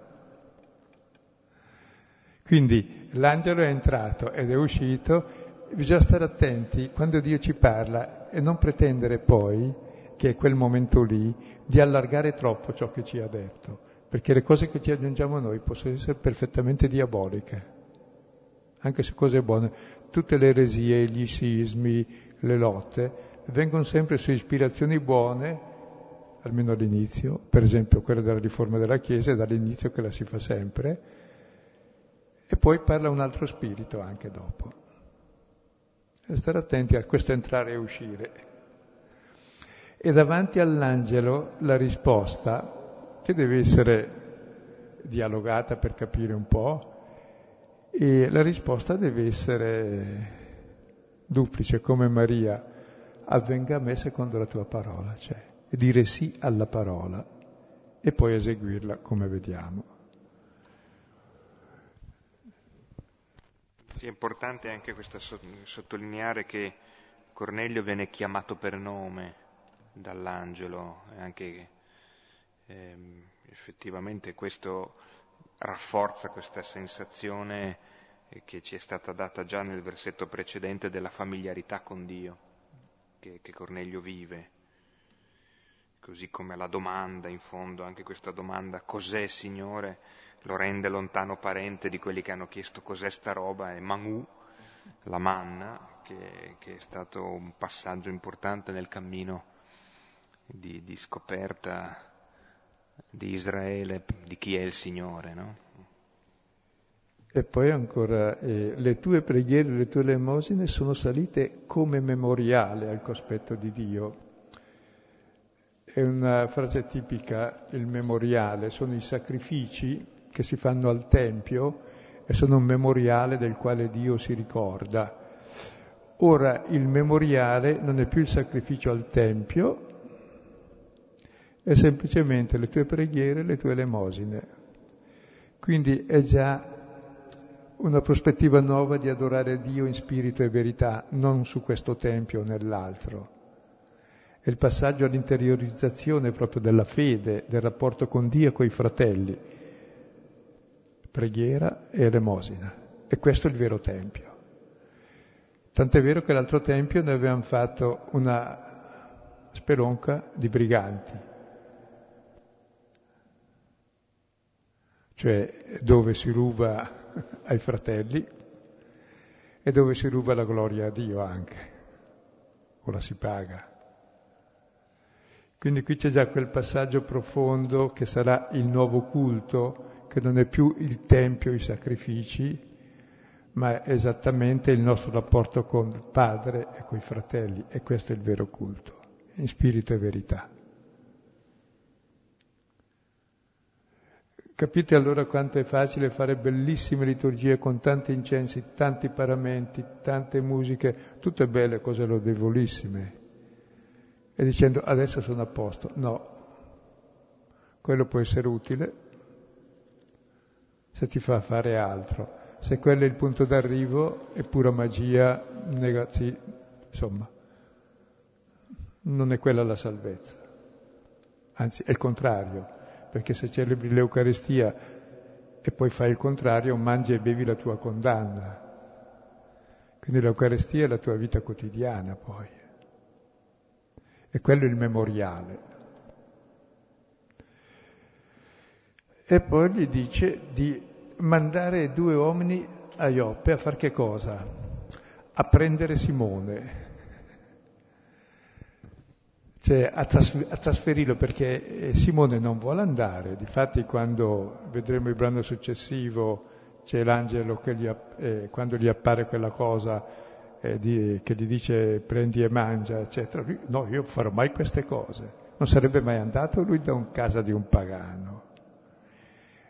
Quindi l'angelo è entrato ed è uscito, bisogna stare attenti quando Dio ci parla e non pretendere poi, che è quel momento lì, di allargare troppo ciò che ci ha detto, perché le cose che ci aggiungiamo noi possono essere perfettamente diaboliche, anche su cose buone. Tutte le eresie, gli sismi, le lotte, vengono sempre su ispirazioni buone, almeno all'inizio, per esempio quella della riforma della Chiesa è dall'inizio che la si fa sempre, e poi parla un altro spirito anche dopo. E stare attenti a questo entrare e uscire. E davanti all'angelo la risposta, che deve essere dialogata per capire un po', e la risposta deve essere duplice, come Maria, avvenga a me secondo la tua parola, cioè dire sì alla parola e poi eseguirla come vediamo. È importante anche questa, sottolineare che Cornelio viene chiamato per nome dall'angelo e anche eh, effettivamente questo rafforza questa sensazione che ci è stata data già nel versetto precedente della familiarità con Dio che, che Cornelio vive. Così come la domanda, in fondo, anche questa domanda, cos'è Signore? lo rende lontano parente di quelli che hanno chiesto cos'è sta roba, è Manu, la manna, che, che, è stato un passaggio importante nel cammino di, di scoperta di Israele, di chi è il Signore. No? E poi ancora, eh, le tue preghiere, le tue elemosine sono salite come memoriale al cospetto di Dio. È una frase tipica, il memoriale, sono i sacrifici che si fanno al Tempio e sono un memoriale del quale Dio si ricorda. Ora il memoriale non è più il sacrificio al Tempio, è semplicemente le tue preghiere, le tue elemosine. Quindi è già una prospettiva nuova di adorare Dio in spirito e verità, non su questo Tempio o nell'altro. È il passaggio all'interiorizzazione proprio della fede, del rapporto con Dio e coi fratelli preghiera e elemosina. E questo è il vero Tempio. Tant'è vero che l'altro Tempio noi abbiamo fatto una spelonca di briganti, cioè dove si ruba ai fratelli e dove si ruba la gloria a Dio anche, o la si paga. Quindi qui c'è già quel passaggio profondo che sarà il nuovo culto che non è più il Tempio, i sacrifici, ma è esattamente il nostro rapporto con il Padre e con i fratelli, e questo è il vero culto, in spirito e verità. Capite allora quanto è facile fare bellissime liturgie con tanti incensi, tanti paramenti, tante musiche, tutte belle cose lodevolissime. E dicendo adesso sono a posto. No, quello può essere utile, se ti fa fare altro. Se quello è il punto d'arrivo, è pura magia, negati, insomma, non è quella la salvezza. Anzi, è il contrario, perché se celebri l'Eucaristia e poi fai il contrario, mangi e bevi la tua condanna. Quindi l'Eucaristia è la tua vita quotidiana poi. E quello è il memoriale. E poi gli dice di mandare due uomini a Ioppe a fare che cosa? A prendere Simone cioè a, tras- a, trasferirlo perché eh, Simone non vuole andare, difatti quando vedremo il brano successivo c'è l'angelo che gli, eh, quando gli appare quella cosa eh, di, che gli dice prendi e mangia, eccetera, lui, no, io farò mai queste cose, non sarebbe mai andato lui da un casa di un pagano.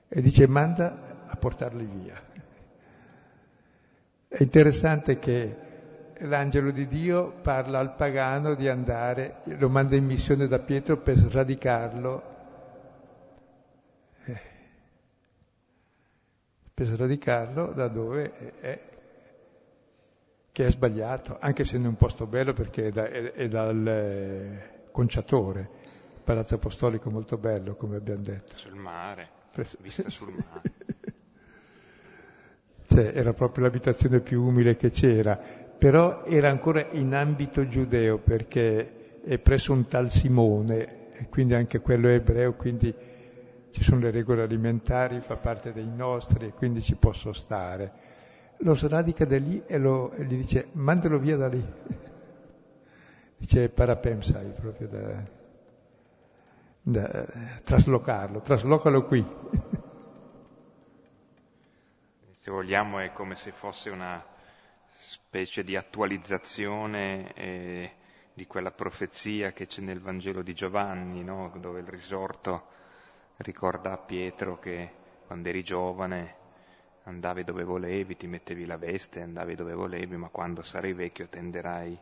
E dice manda a portarli via. È interessante che l'angelo di Dio parla al pagano di andare, lo manda in missione da Pietro per sradicarlo, eh, per sradicarlo da dove? È, che è sbagliato, anche se in un posto bello perché è, da, è, è dal eh, conciatore, palazzo apostolico molto bello come abbiamo detto. Sul mare, vista sul mare. cioè, era proprio l'abitazione più umile che c'era, però era ancora in ambito giudeo perché è presso un tal Simone, e quindi anche quello è ebreo, quindi ci sono le regole alimentari, fa parte dei nostri e quindi ci posso stare. Lo sradica da lì e, lo, e gli dice mandalo via da lì. dice parapem, sai, proprio da, da traslocarlo, traslocalo qui. Se vogliamo è come se fosse una specie di attualizzazione eh, di quella profezia che c'è nel Vangelo di Giovanni, no? dove il risorto ricorda a Pietro che quando eri giovane andavi dove volevi, ti mettevi la veste, andavi dove volevi, ma quando sarai vecchio tenderai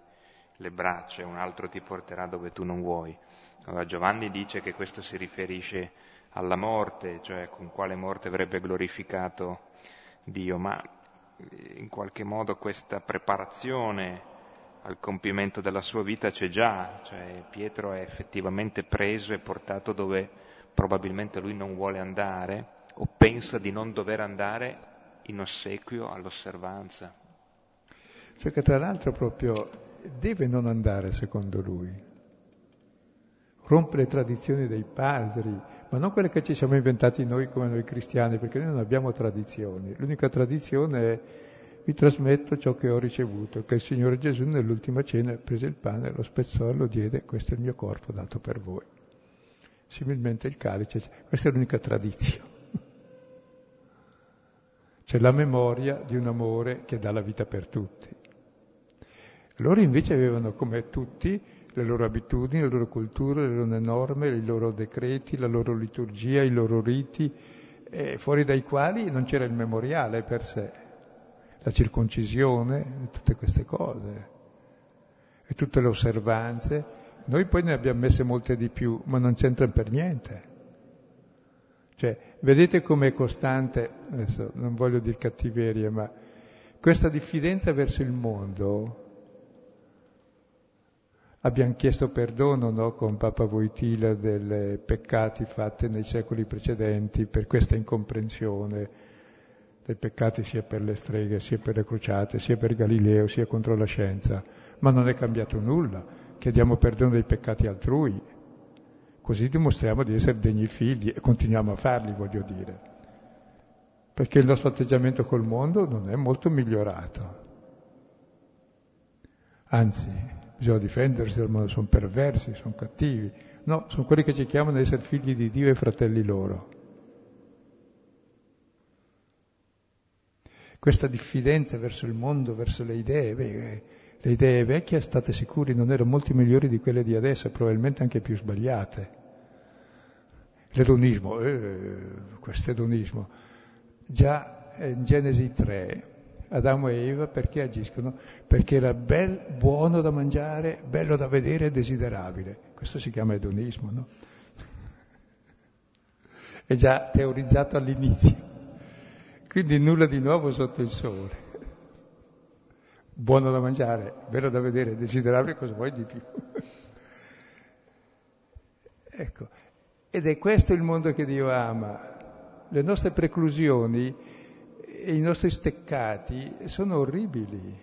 le braccia e un altro ti porterà dove tu non vuoi. Allora, Giovanni dice che questo si riferisce alla morte, cioè con quale morte avrebbe glorificato Dio, ma in qualche modo questa preparazione al compimento della sua vita c'è già, cioè Pietro è effettivamente preso e portato dove probabilmente lui non vuole andare o pensa di non dover andare in ossequio all'osservanza. Cioè che tra l'altro proprio deve non andare secondo lui, rompe le tradizioni dei padri, ma non quelle che ci siamo inventati noi come noi cristiani, perché noi non abbiamo tradizioni. L'unica tradizione è vi trasmetto ciò che ho ricevuto, che il Signore Gesù nell'ultima cena prese il pane, lo spezzò e lo diede, questo è il mio corpo dato per voi. Similmente il calice, questa è l'unica tradizione. C'è la memoria di un amore che dà la vita per tutti. Loro invece avevano, come tutti, le loro abitudini, le loro culture, le loro norme, i loro decreti, la loro liturgia, i loro riti, eh, fuori dai quali non c'era il memoriale per sé, la circoncisione, tutte queste cose, e tutte le osservanze. Noi poi ne abbiamo messe molte di più, ma non c'entrano per niente. Cioè, vedete com'è costante, adesso non voglio dire cattiveria, ma questa diffidenza verso il mondo Abbiamo chiesto perdono no, con Papa Voitila dei peccati fatti nei secoli precedenti per questa incomprensione dei peccati sia per le streghe, sia per le crociate, sia per Galileo, sia contro la scienza. Ma non è cambiato nulla. Chiediamo perdono dei peccati altrui. Così dimostriamo di essere degni figli e continuiamo a farli, voglio dire. Perché il nostro atteggiamento col mondo non è molto migliorato. Anzi, bisogna difendersi ma sono perversi, sono cattivi. No, sono quelli che ci chiamano ad essere figli di Dio e fratelli loro. Questa diffidenza verso il mondo, verso le idee, beh, le idee vecchie, state sicuri, non erano molto migliori di quelle di adesso, probabilmente anche più sbagliate. L'edonismo, eh, questo edonismo, già in Genesi 3 Adamo e Eva perché agiscono? Perché era bel, buono da mangiare, bello da vedere e desiderabile. Questo si chiama edonismo, no? È già teorizzato all'inizio. Quindi nulla di nuovo sotto il sole. Buono da mangiare, bello da vedere, desiderabile, cosa vuoi di più? ecco, ed è questo il mondo che Dio ama. Le nostre preclusioni e i nostri steccati sono orribili.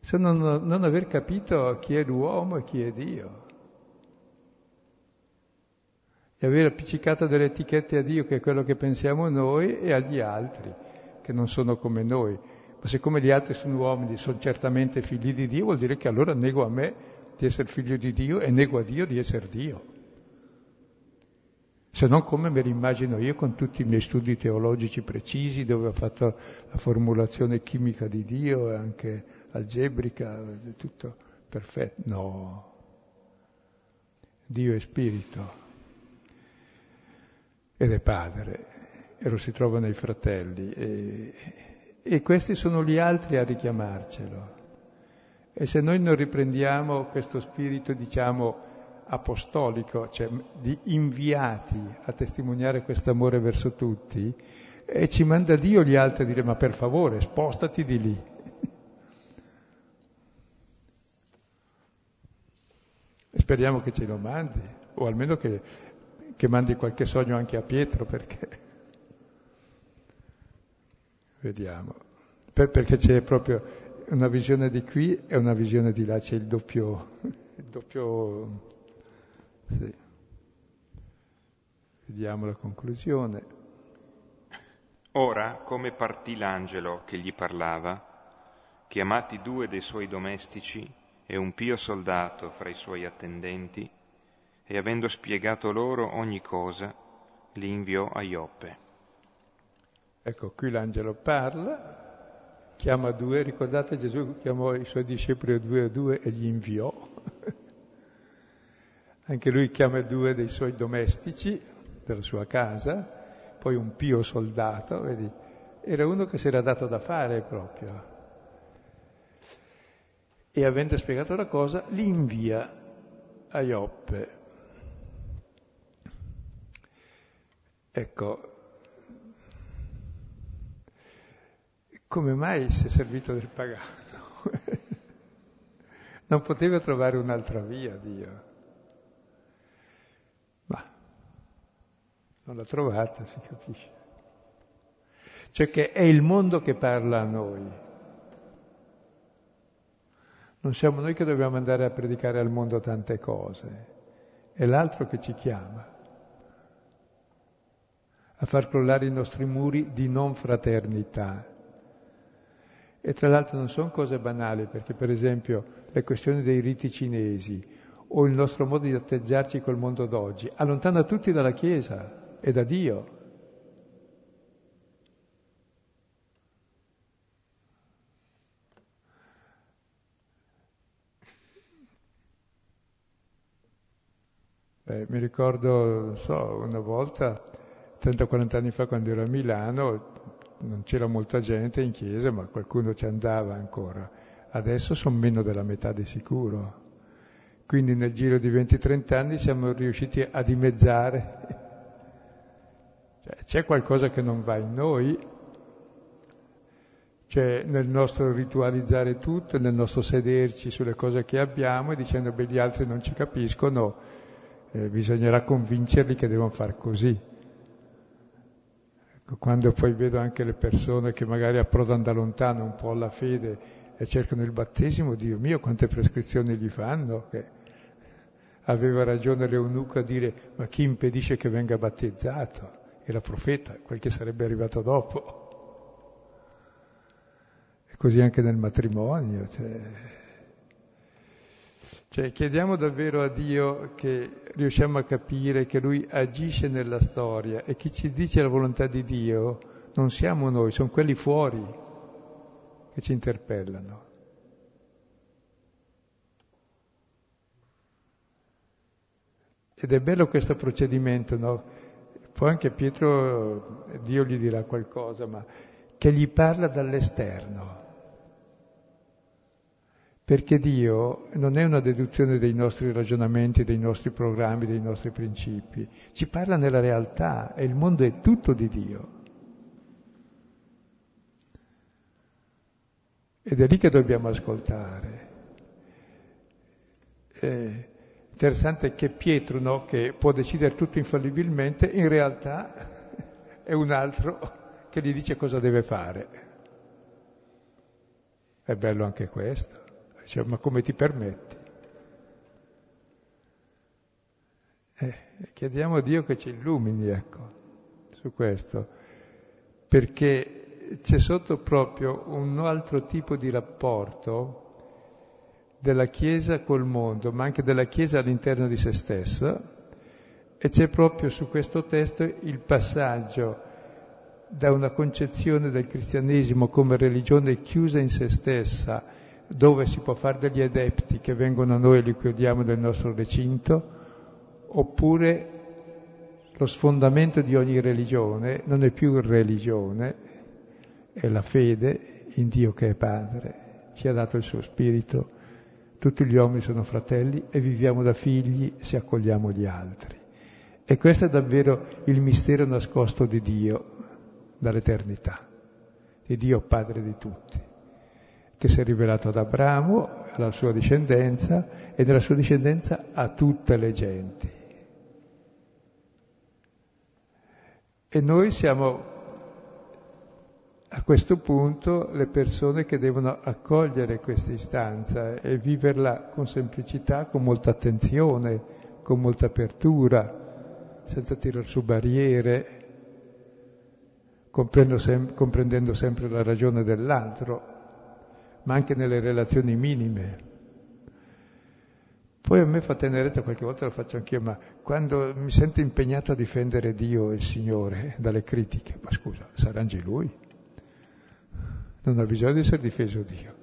se non, non aver capito chi è l'uomo e chi è Dio. E aver appiccicato delle etichette a Dio, che è quello che pensiamo noi, e agli altri, che non sono come noi. Ma siccome gli altri sono uomini, sono certamente figli di Dio, vuol dire che allora nego a me di essere figlio di Dio e nego a Dio di essere Dio se non come me l'immagino io con tutti i miei studi teologici precisi, dove ho fatto la formulazione chimica di Dio e anche algebrica, tutto perfetto. No, Dio è spirito ed è padre e lo si trova nei fratelli e, e questi sono gli altri a richiamarcelo. E se noi non riprendiamo questo spirito, diciamo, apostolico, cioè di inviati a testimoniare questo amore verso tutti, e ci manda Dio gli altri a dire ma per favore spostati di lì. E speriamo che ce lo mandi, o almeno che, che mandi qualche sogno anche a Pietro, perché vediamo. Per, perché c'è proprio una visione di qui e una visione di là, c'è il doppio, il doppio sì. Vediamo la conclusione. Ora, come partì l'angelo che gli parlava, chiamati due dei suoi domestici e un pio soldato fra i suoi attendenti, e avendo spiegato loro ogni cosa, li inviò a Ioppe. Ecco, qui l'angelo parla, chiama due, ricordate Gesù chiamò i suoi discepoli due a due e li inviò. Anche lui chiama due dei suoi domestici della sua casa, poi un pio soldato, vedi, era uno che si era dato da fare proprio. E avendo spiegato la cosa, li invia a Ioppe. Ecco, come mai si è servito del pagano? non poteva trovare un'altra via Dio. Non l'ha trovata, si capisce. Cioè che è il mondo che parla a noi. Non siamo noi che dobbiamo andare a predicare al mondo tante cose, è l'altro che ci chiama a far crollare i nostri muri di non fraternità. E tra l'altro non sono cose banali, perché per esempio le questioni dei riti cinesi o il nostro modo di atteggiarci col mondo d'oggi allontana tutti dalla Chiesa è da Dio. Eh, mi ricordo, so, una volta, 30-40 anni fa quando ero a Milano, non c'era molta gente in chiesa, ma qualcuno ci andava ancora. Adesso sono meno della metà di sicuro. Quindi nel giro di 20-30 anni siamo riusciti a dimezzare cioè, c'è qualcosa che non va in noi, cioè nel nostro ritualizzare tutto, nel nostro sederci sulle cose che abbiamo e dicendo che gli altri non ci capiscono, eh, bisognerà convincerli che devono fare così. Quando poi vedo anche le persone che magari approdano da lontano un po' alla fede e cercano il battesimo, Dio mio, quante prescrizioni gli fanno, che aveva ragione l'eunuco a dire ma chi impedisce che venga battezzato? era profeta, quel che sarebbe arrivato dopo. E così anche nel matrimonio. Cioè, cioè, chiediamo davvero a Dio che riusciamo a capire che Lui agisce nella storia e chi ci dice la volontà di Dio non siamo noi, sono quelli fuori che ci interpellano. Ed è bello questo procedimento, no? Poi anche Pietro, Dio gli dirà qualcosa, ma che gli parla dall'esterno. Perché Dio non è una deduzione dei nostri ragionamenti, dei nostri programmi, dei nostri principi, ci parla nella realtà e il mondo è tutto di Dio. Ed è lì che dobbiamo ascoltare. Eh, Interessante che Pietro, no, che può decidere tutto infallibilmente, in realtà è un altro che gli dice cosa deve fare. È bello anche questo. Cioè, ma come ti permetti? Eh, chiediamo a Dio che ci illumini, ecco, su questo, perché c'è sotto proprio un altro tipo di rapporto della Chiesa col mondo, ma anche della Chiesa all'interno di se stessa, e c'è proprio su questo testo il passaggio da una concezione del cristianesimo come religione chiusa in se stessa, dove si può fare degli adepti che vengono a noi e li chiudiamo nel nostro recinto, oppure lo sfondamento di ogni religione non è più religione, è la fede in Dio che è Padre, ci ha dato il suo Spirito, tutti gli uomini sono fratelli e viviamo da figli se accogliamo gli altri. E questo è davvero il mistero nascosto di Dio dall'eternità, di Dio Padre di tutti, che si è rivelato ad Abramo, alla sua discendenza e nella sua discendenza a tutte le genti. E noi siamo a questo punto le persone che devono accogliere questa istanza e viverla con semplicità, con molta attenzione, con molta apertura, senza tirar su barriere, sem- comprendendo sempre la ragione dell'altro, ma anche nelle relazioni minime. Poi a me fa tenerezza, qualche volta lo faccio anch'io, ma quando mi sento impegnato a difendere Dio e il Signore dalle critiche, ma scusa, s'arrangi Lui. Non ha bisogno di essere difeso Dio.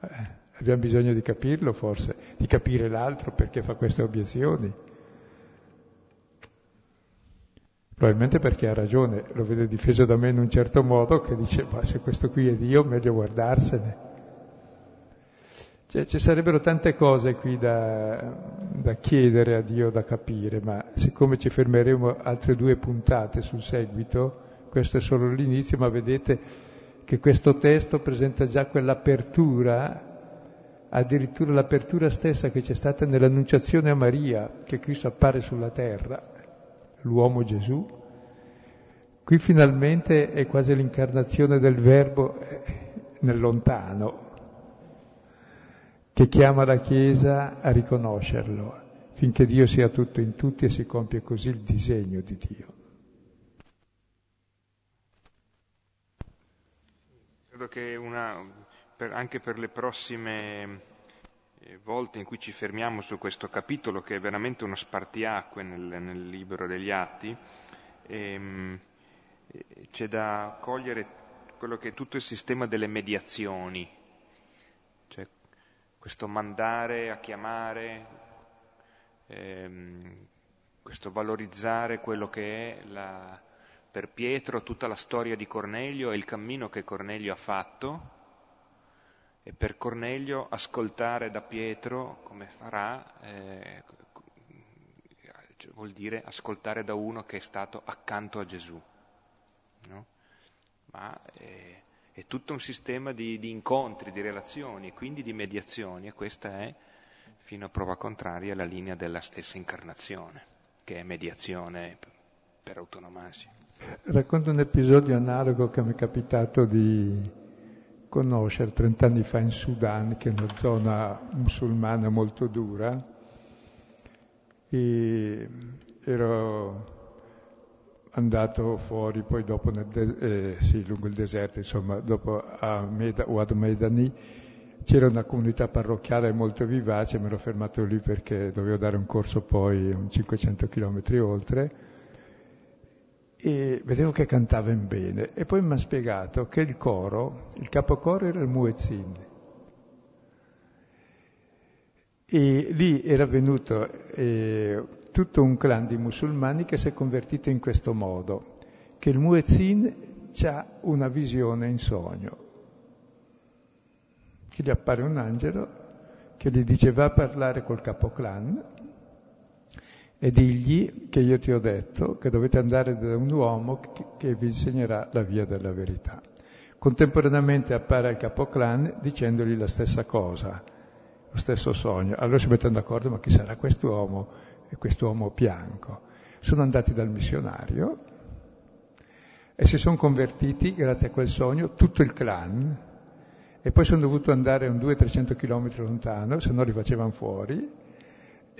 Eh, abbiamo bisogno di capirlo forse, di capire l'altro perché fa queste obiezioni. Probabilmente perché ha ragione, lo vede difeso da me in un certo modo che dice ma se questo qui è Dio meglio guardarsene. Cioè, ci sarebbero tante cose qui da, da, chiedere a Dio, da capire, ma siccome ci fermeremo altre due puntate sul seguito, questo è solo l'inizio, ma vedete che questo testo presenta già quell'apertura, addirittura l'apertura stessa che c'è stata nell'annunciazione a Maria, che Cristo appare sulla terra l'uomo Gesù. Qui finalmente è quasi l'incarnazione del Verbo eh, nel lontano, che chiama la Chiesa a riconoscerlo, finché Dio sia tutto in tutti e si compie così il disegno di Dio. Credo che una, per, anche per le prossime volte in cui ci fermiamo su questo capitolo, che è veramente uno spartiacque nel, nel libro degli Atti, ehm, c'è da cogliere quello che è tutto il sistema delle mediazioni, cioè questo mandare a chiamare, ehm, questo valorizzare quello che è la, per Pietro tutta la storia di Cornelio e il cammino che Cornelio ha fatto e per Cornelio ascoltare da Pietro come farà eh, cioè vuol dire ascoltare da uno che è stato accanto a Gesù. No? Ma è, è, tutto un sistema di, di, incontri, di relazioni, quindi di mediazioni e questa è, fino a prova contraria, la linea della stessa incarnazione, che è mediazione per autonomasi. Racconto un episodio analogo che mi è capitato di conoscere 30 anni fa in Sudan, che è una zona musulmana molto dura, e ero andato fuori poi dopo de- eh, sì, lungo il deserto, insomma, dopo a Meda, Wad Medani, c'era una comunità parrocchiale molto vivace, mi ero fermato lì perché dovevo dare un corso poi 500 km oltre, e vedevo che cantavano bene. E poi mi ha spiegato che il coro, il capocoro era il Muezzin. E lì era venuto eh, tutto un clan di musulmani che si è convertito in questo modo, che il Muezzin ha una visione in sogno, che gli appare un angelo che gli dice va a parlare col capoclan e digli che io ti ho detto che dovete andare da un uomo che, vi insegnerà la via della verità. Contemporaneamente appare al capoclan dicendogli la stessa cosa, lo stesso sogno. Allora si mettono d'accordo, ma chi sarà quest'uomo? E quest'uomo bianco. Sono andati dal missionario e si sono convertiti grazie a quel sogno tutto il clan. e poi sono dovuto andare un 200-300 km lontano, se no li facevano fuori,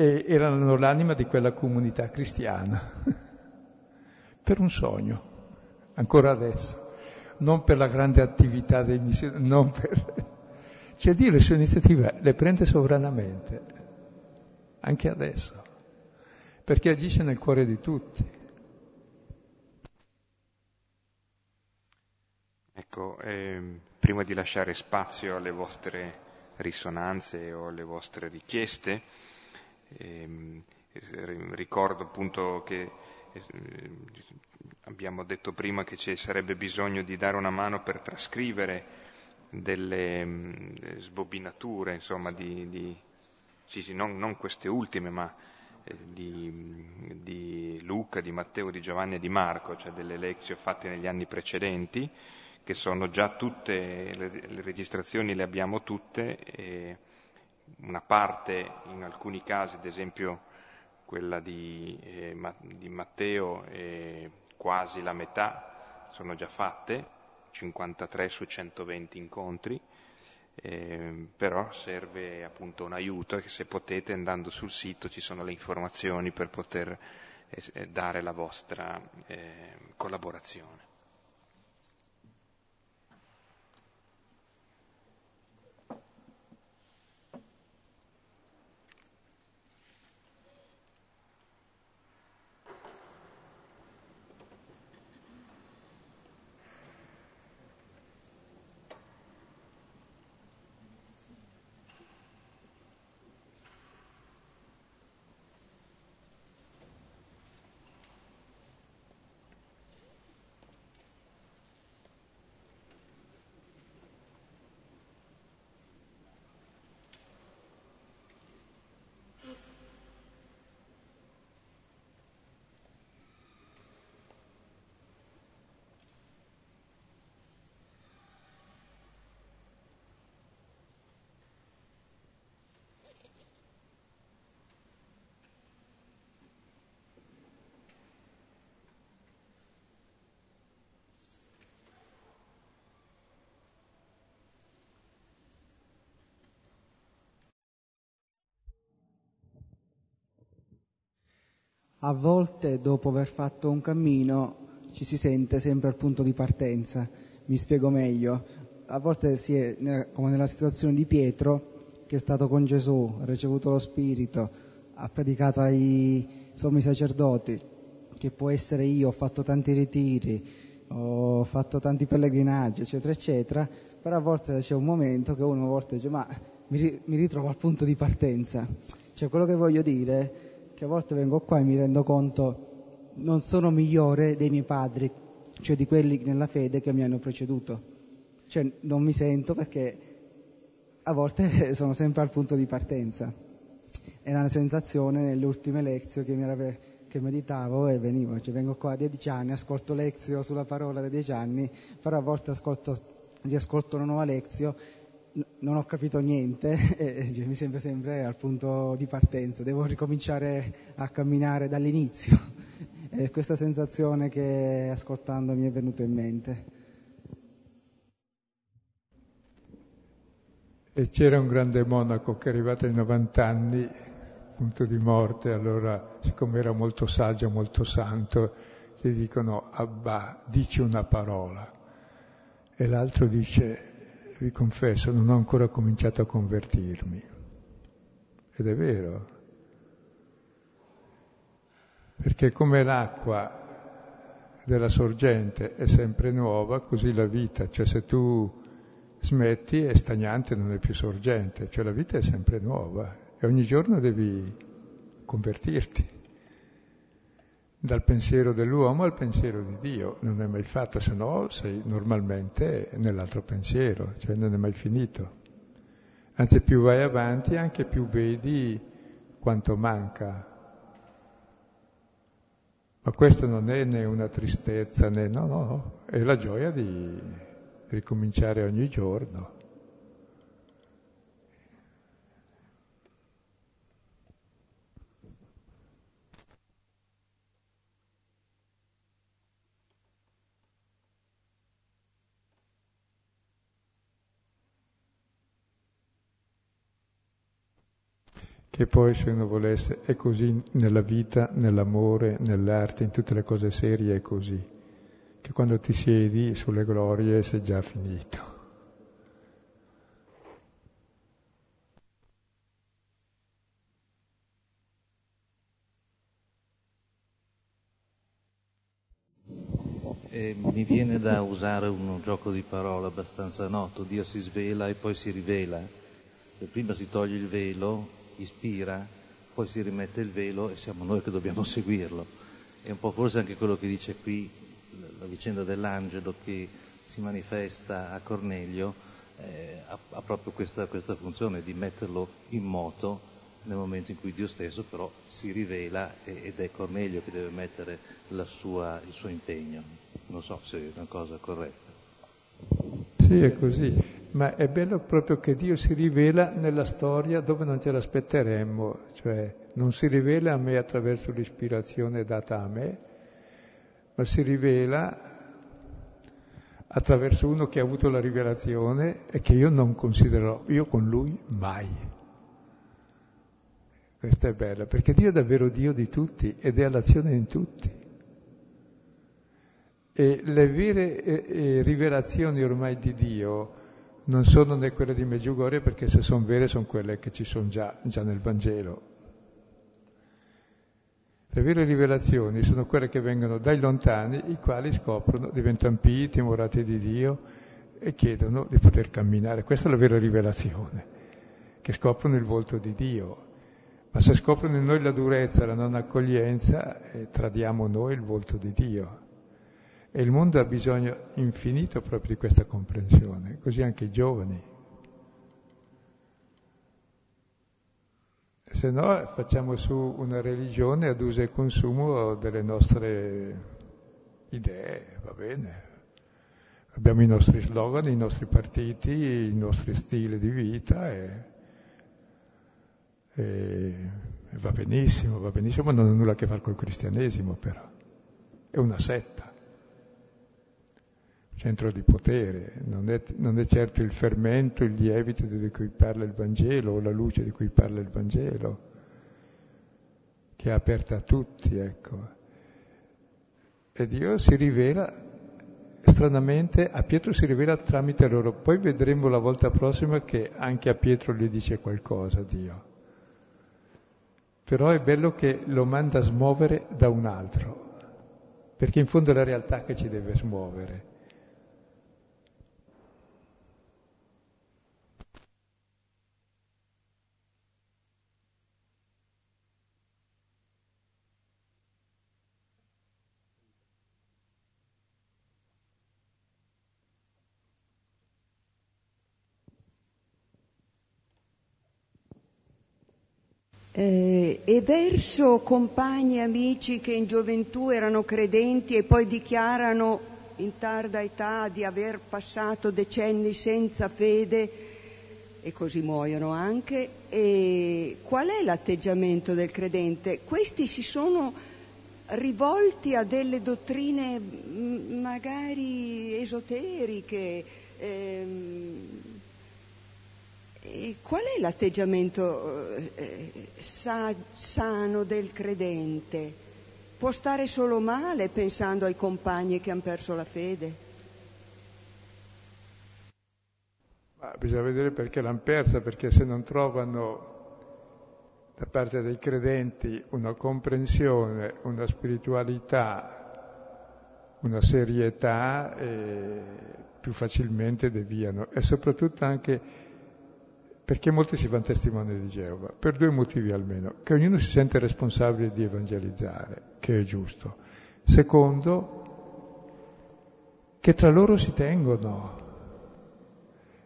e erano l'anima di quella comunità cristiana, per un sogno, ancora adesso, non per la grande attività dei missionari, per... Cioè Dio le sue iniziative le prende sovranamente, anche adesso, perché agisce nel cuore di tutti. Ecco, eh, prima di lasciare spazio alle vostre risonanze o alle vostre richieste, eh, ricordo appunto che abbiamo detto prima che ci sarebbe bisogno di dare una mano per trascrivere delle mm, sbobinature, insomma, di, di sì, sì, non, non, queste ultime, ma eh, di, di, Luca, di Matteo, di Giovanni e di Marco, cioè delle lezioni fatte negli anni precedenti, che sono già tutte, le, le registrazioni le abbiamo tutte, una parte in alcuni casi, ad esempio quella di, eh, di Matteo, eh, quasi la metà sono già fatte, 53 su 120 incontri, eh, però serve appunto un aiuto che se potete andando sul sito ci sono le informazioni per poter eh, dare la vostra eh, collaborazione. A volte dopo aver fatto un cammino ci si sente sempre al punto di partenza. Mi spiego meglio. A volte si è come nella situazione di Pietro che è stato con Gesù, ha ricevuto lo Spirito, ha predicato ai sommi sacerdoti, che può essere io, ho fatto tanti ritiri, ho fatto tanti pellegrinaggi, eccetera, eccetera, però a volte c'è un momento che uno a volte dice ma mi, ritrovo al punto di partenza. Cioè quello che voglio dire che a volte vengo qua e mi rendo conto non sono migliore dei miei padri, cioè di quelli nella fede che mi hanno preceduto. Cioè non mi sento perché a volte sono sempre al punto di partenza. Era una sensazione nelle ultime lezioni che, che meditavo e venivo, cioè vengo qua a dieci anni, ascolto lezione sulla parola da dieci anni, però a volte ascolto, riascolto una nuova lezione non ho capito niente e mi sembra sempre al punto di partenza, devo ricominciare a camminare dall'inizio. È questa sensazione che ascoltando mi è venuta in mente. E c'era un grande monaco che è arrivato ai 90 anni, punto di morte, allora siccome era molto saggio, molto santo, gli dicono Abba, dici una parola. E l'altro dice vi confesso, non ho ancora cominciato a convertirmi. Ed è vero. Perché come l'acqua della sorgente è sempre nuova, così la vita, cioè se tu smetti è stagnante, non è più sorgente, cioè la vita è sempre nuova e ogni giorno devi convertirti dal pensiero dell'uomo al pensiero di Dio, non è mai fatto, se no sei normalmente nell'altro pensiero, cioè non è mai finito. Anzi, più vai avanti, anche più vedi quanto manca. Ma questo non è né una tristezza, né no, no, no, è la gioia di ricominciare ogni giorno. Che poi se uno volesse è così nella vita, nell'amore, nell'arte, in tutte le cose serie è così, che quando ti siedi sulle glorie sei già finito. Eh, mi viene da usare un gioco di parole abbastanza noto, Dio si svela e poi si rivela. E prima si toglie il velo, ispira, poi si rimette il velo e siamo noi che dobbiamo seguirlo. È un po' forse anche quello che dice qui la vicenda dell'angelo che si manifesta a Cornelio, eh, ha, ha, proprio questa, questa funzione di metterlo in moto nel momento in cui Dio stesso però si rivela ed è Cornelio che deve mettere sua, il suo impegno. Non so se è una cosa corretta. Sì, è così, ma è bello proprio che Dio si rivela nella storia dove non ce l'aspetteremmo, cioè non si rivela a me attraverso l'ispirazione data a me, ma si rivela attraverso uno che ha avuto la rivelazione e che io non considererò, io con lui mai. Questa è bella, perché Dio è davvero Dio di tutti ed è all'azione in tutti. E le vere eh, eh, rivelazioni ormai di Dio non sono né quelle di Meggiugorie perché se sono vere sono quelle che ci sono già, già nel Vangelo. Le vere rivelazioni sono quelle che vengono dai lontani, i quali scoprono, diventano pii, timorati di Dio e chiedono di poter camminare. Questa è la vera rivelazione, che scoprono il volto di Dio. Ma se scoprono in noi la durezza, la non accoglienza, eh, tradiamo noi il volto di Dio. E il mondo ha bisogno infinito proprio di questa comprensione, così anche i giovani. Se no facciamo su una religione ad uso e consumo delle nostre idee, va bene. Abbiamo i nostri slogan, i nostri partiti, i nostri stili di vita e, e, va benissimo, va benissimo, ma non ha nulla a che fare col cristianesimo però. È una setta centro di potere, non è, non è, certo il fermento, il lievito di cui parla il Vangelo o la luce di cui parla il Vangelo, che è aperta a tutti, ecco. E Dio si rivela, stranamente, a Pietro si rivela tramite loro. Poi vedremo la volta prossima che anche a Pietro gli dice qualcosa Dio. Però è bello che lo manda a smuovere da un altro, perché in fondo è la realtà che ci deve smuovere. Eh, e verso compagni e amici che in gioventù erano credenti e poi dichiarano in tarda età di aver passato decenni senza fede e così muoiono anche. E qual è l'atteggiamento del credente? Questi si sono rivolti a delle dottrine magari esoteriche, ehm, qual è l'atteggiamento eh, sa- sano del credente? Può stare solo male pensando ai compagni che hanno perso la fede? Ma bisogna vedere perché l'hanno persa, perché se non trovano da parte dei credenti una comprensione, una spiritualità, una serietà, eh, più facilmente deviano. E soprattutto anche perché molti si fanno testimone di Geova? Per due motivi almeno. Che ognuno si sente responsabile di evangelizzare, che è giusto. Secondo, che tra loro si tengono.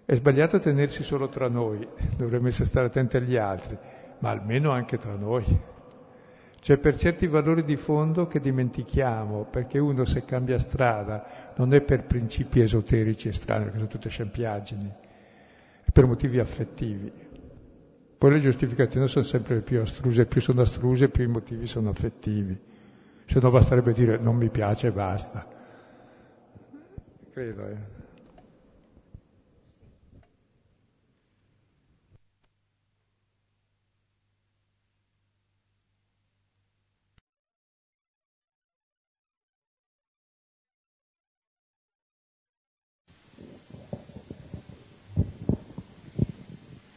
È sbagliato tenersi solo tra noi, dovremmo essere stare attenti agli altri, ma almeno anche tra noi. Cioè per certi valori di fondo che dimentichiamo, perché uno se cambia strada non è per principi esoterici e strani, che sono tutte scempiaggini, per motivi affettivi. Poi le giustificazioni sono sempre più astruse, più sono astruse più i motivi sono affettivi. Se no basterebbe dire non mi piace e basta. Credo, eh.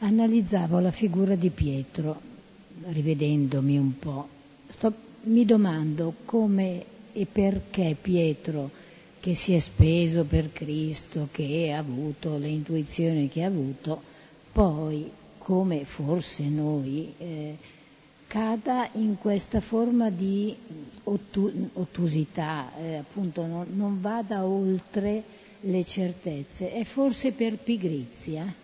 Analizzavo la figura di Pietro, rivedendomi un po'. Sto, mi domando come e perché Pietro, che si è speso per Cristo, che ha avuto le intuizioni che ha avuto, poi, come forse noi, eh, cada in questa forma di ottu- ottusità, eh, appunto non, non vada oltre le certezze, è forse per pigrizia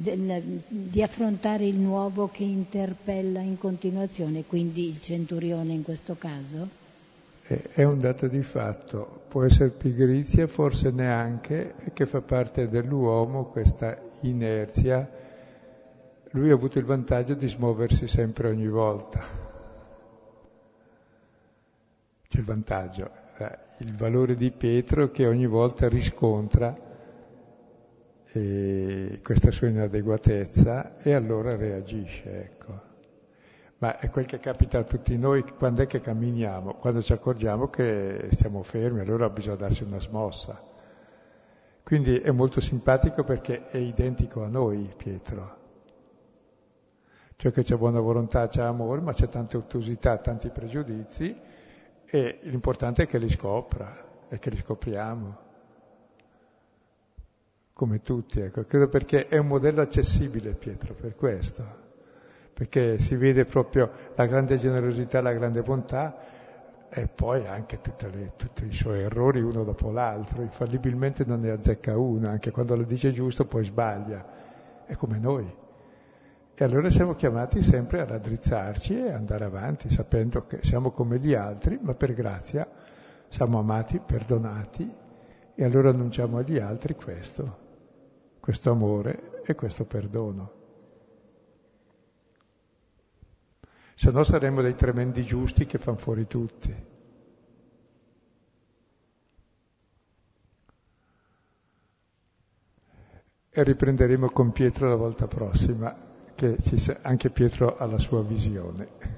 del, di affrontare il nuovo che interpella in continuazione, quindi il centurione in questo caso? È un dato di fatto, può essere pigrizia, forse neanche, che fa parte dell'uomo questa inerzia. Lui ha avuto il vantaggio di smuoversi sempre ogni volta. C'è il vantaggio, eh, il valore di Pietro che ogni volta riscontra eh, questa sua inadeguatezza e allora reagisce, ecco. Ma è quel che capita a tutti noi quando è che camminiamo, quando ci accorgiamo che stiamo fermi, allora bisogna darsi una smossa. Quindi è molto simpatico perché è identico a noi Pietro. Cioè che c'è buona volontà, c'è amore, ma c'è tante ottusità, tanti pregiudizi e l'importante è che li scopra e che li scopriamo. Come tutti, ecco. Credo perché è un modello accessibile Pietro, per questo perché si vede proprio la grande generosità, la grande bontà e poi anche le, tutti i suoi errori uno dopo l'altro, infallibilmente non ne azzecca uno, anche quando lo dice giusto poi sbaglia, è come noi. E allora siamo chiamati sempre a raddrizzarci e andare avanti, sapendo che siamo come gli altri, ma per grazia siamo amati, perdonati, e allora annunciamo agli altri questo, questo amore e questo perdono. se no saremmo dei tremendi giusti che fanno fuori tutti. E riprenderemo con Pietro la volta prossima, che anche Pietro ha la sua visione.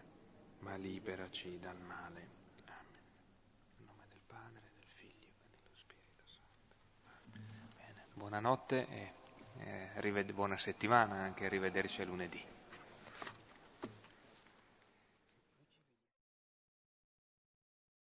ma liberaci dal male. Amen. In nome del Padre, del Figlio e dello Spirito Santo. Bene. Buonanotte e eh, buona settimana anche, arrivederci a lunedì.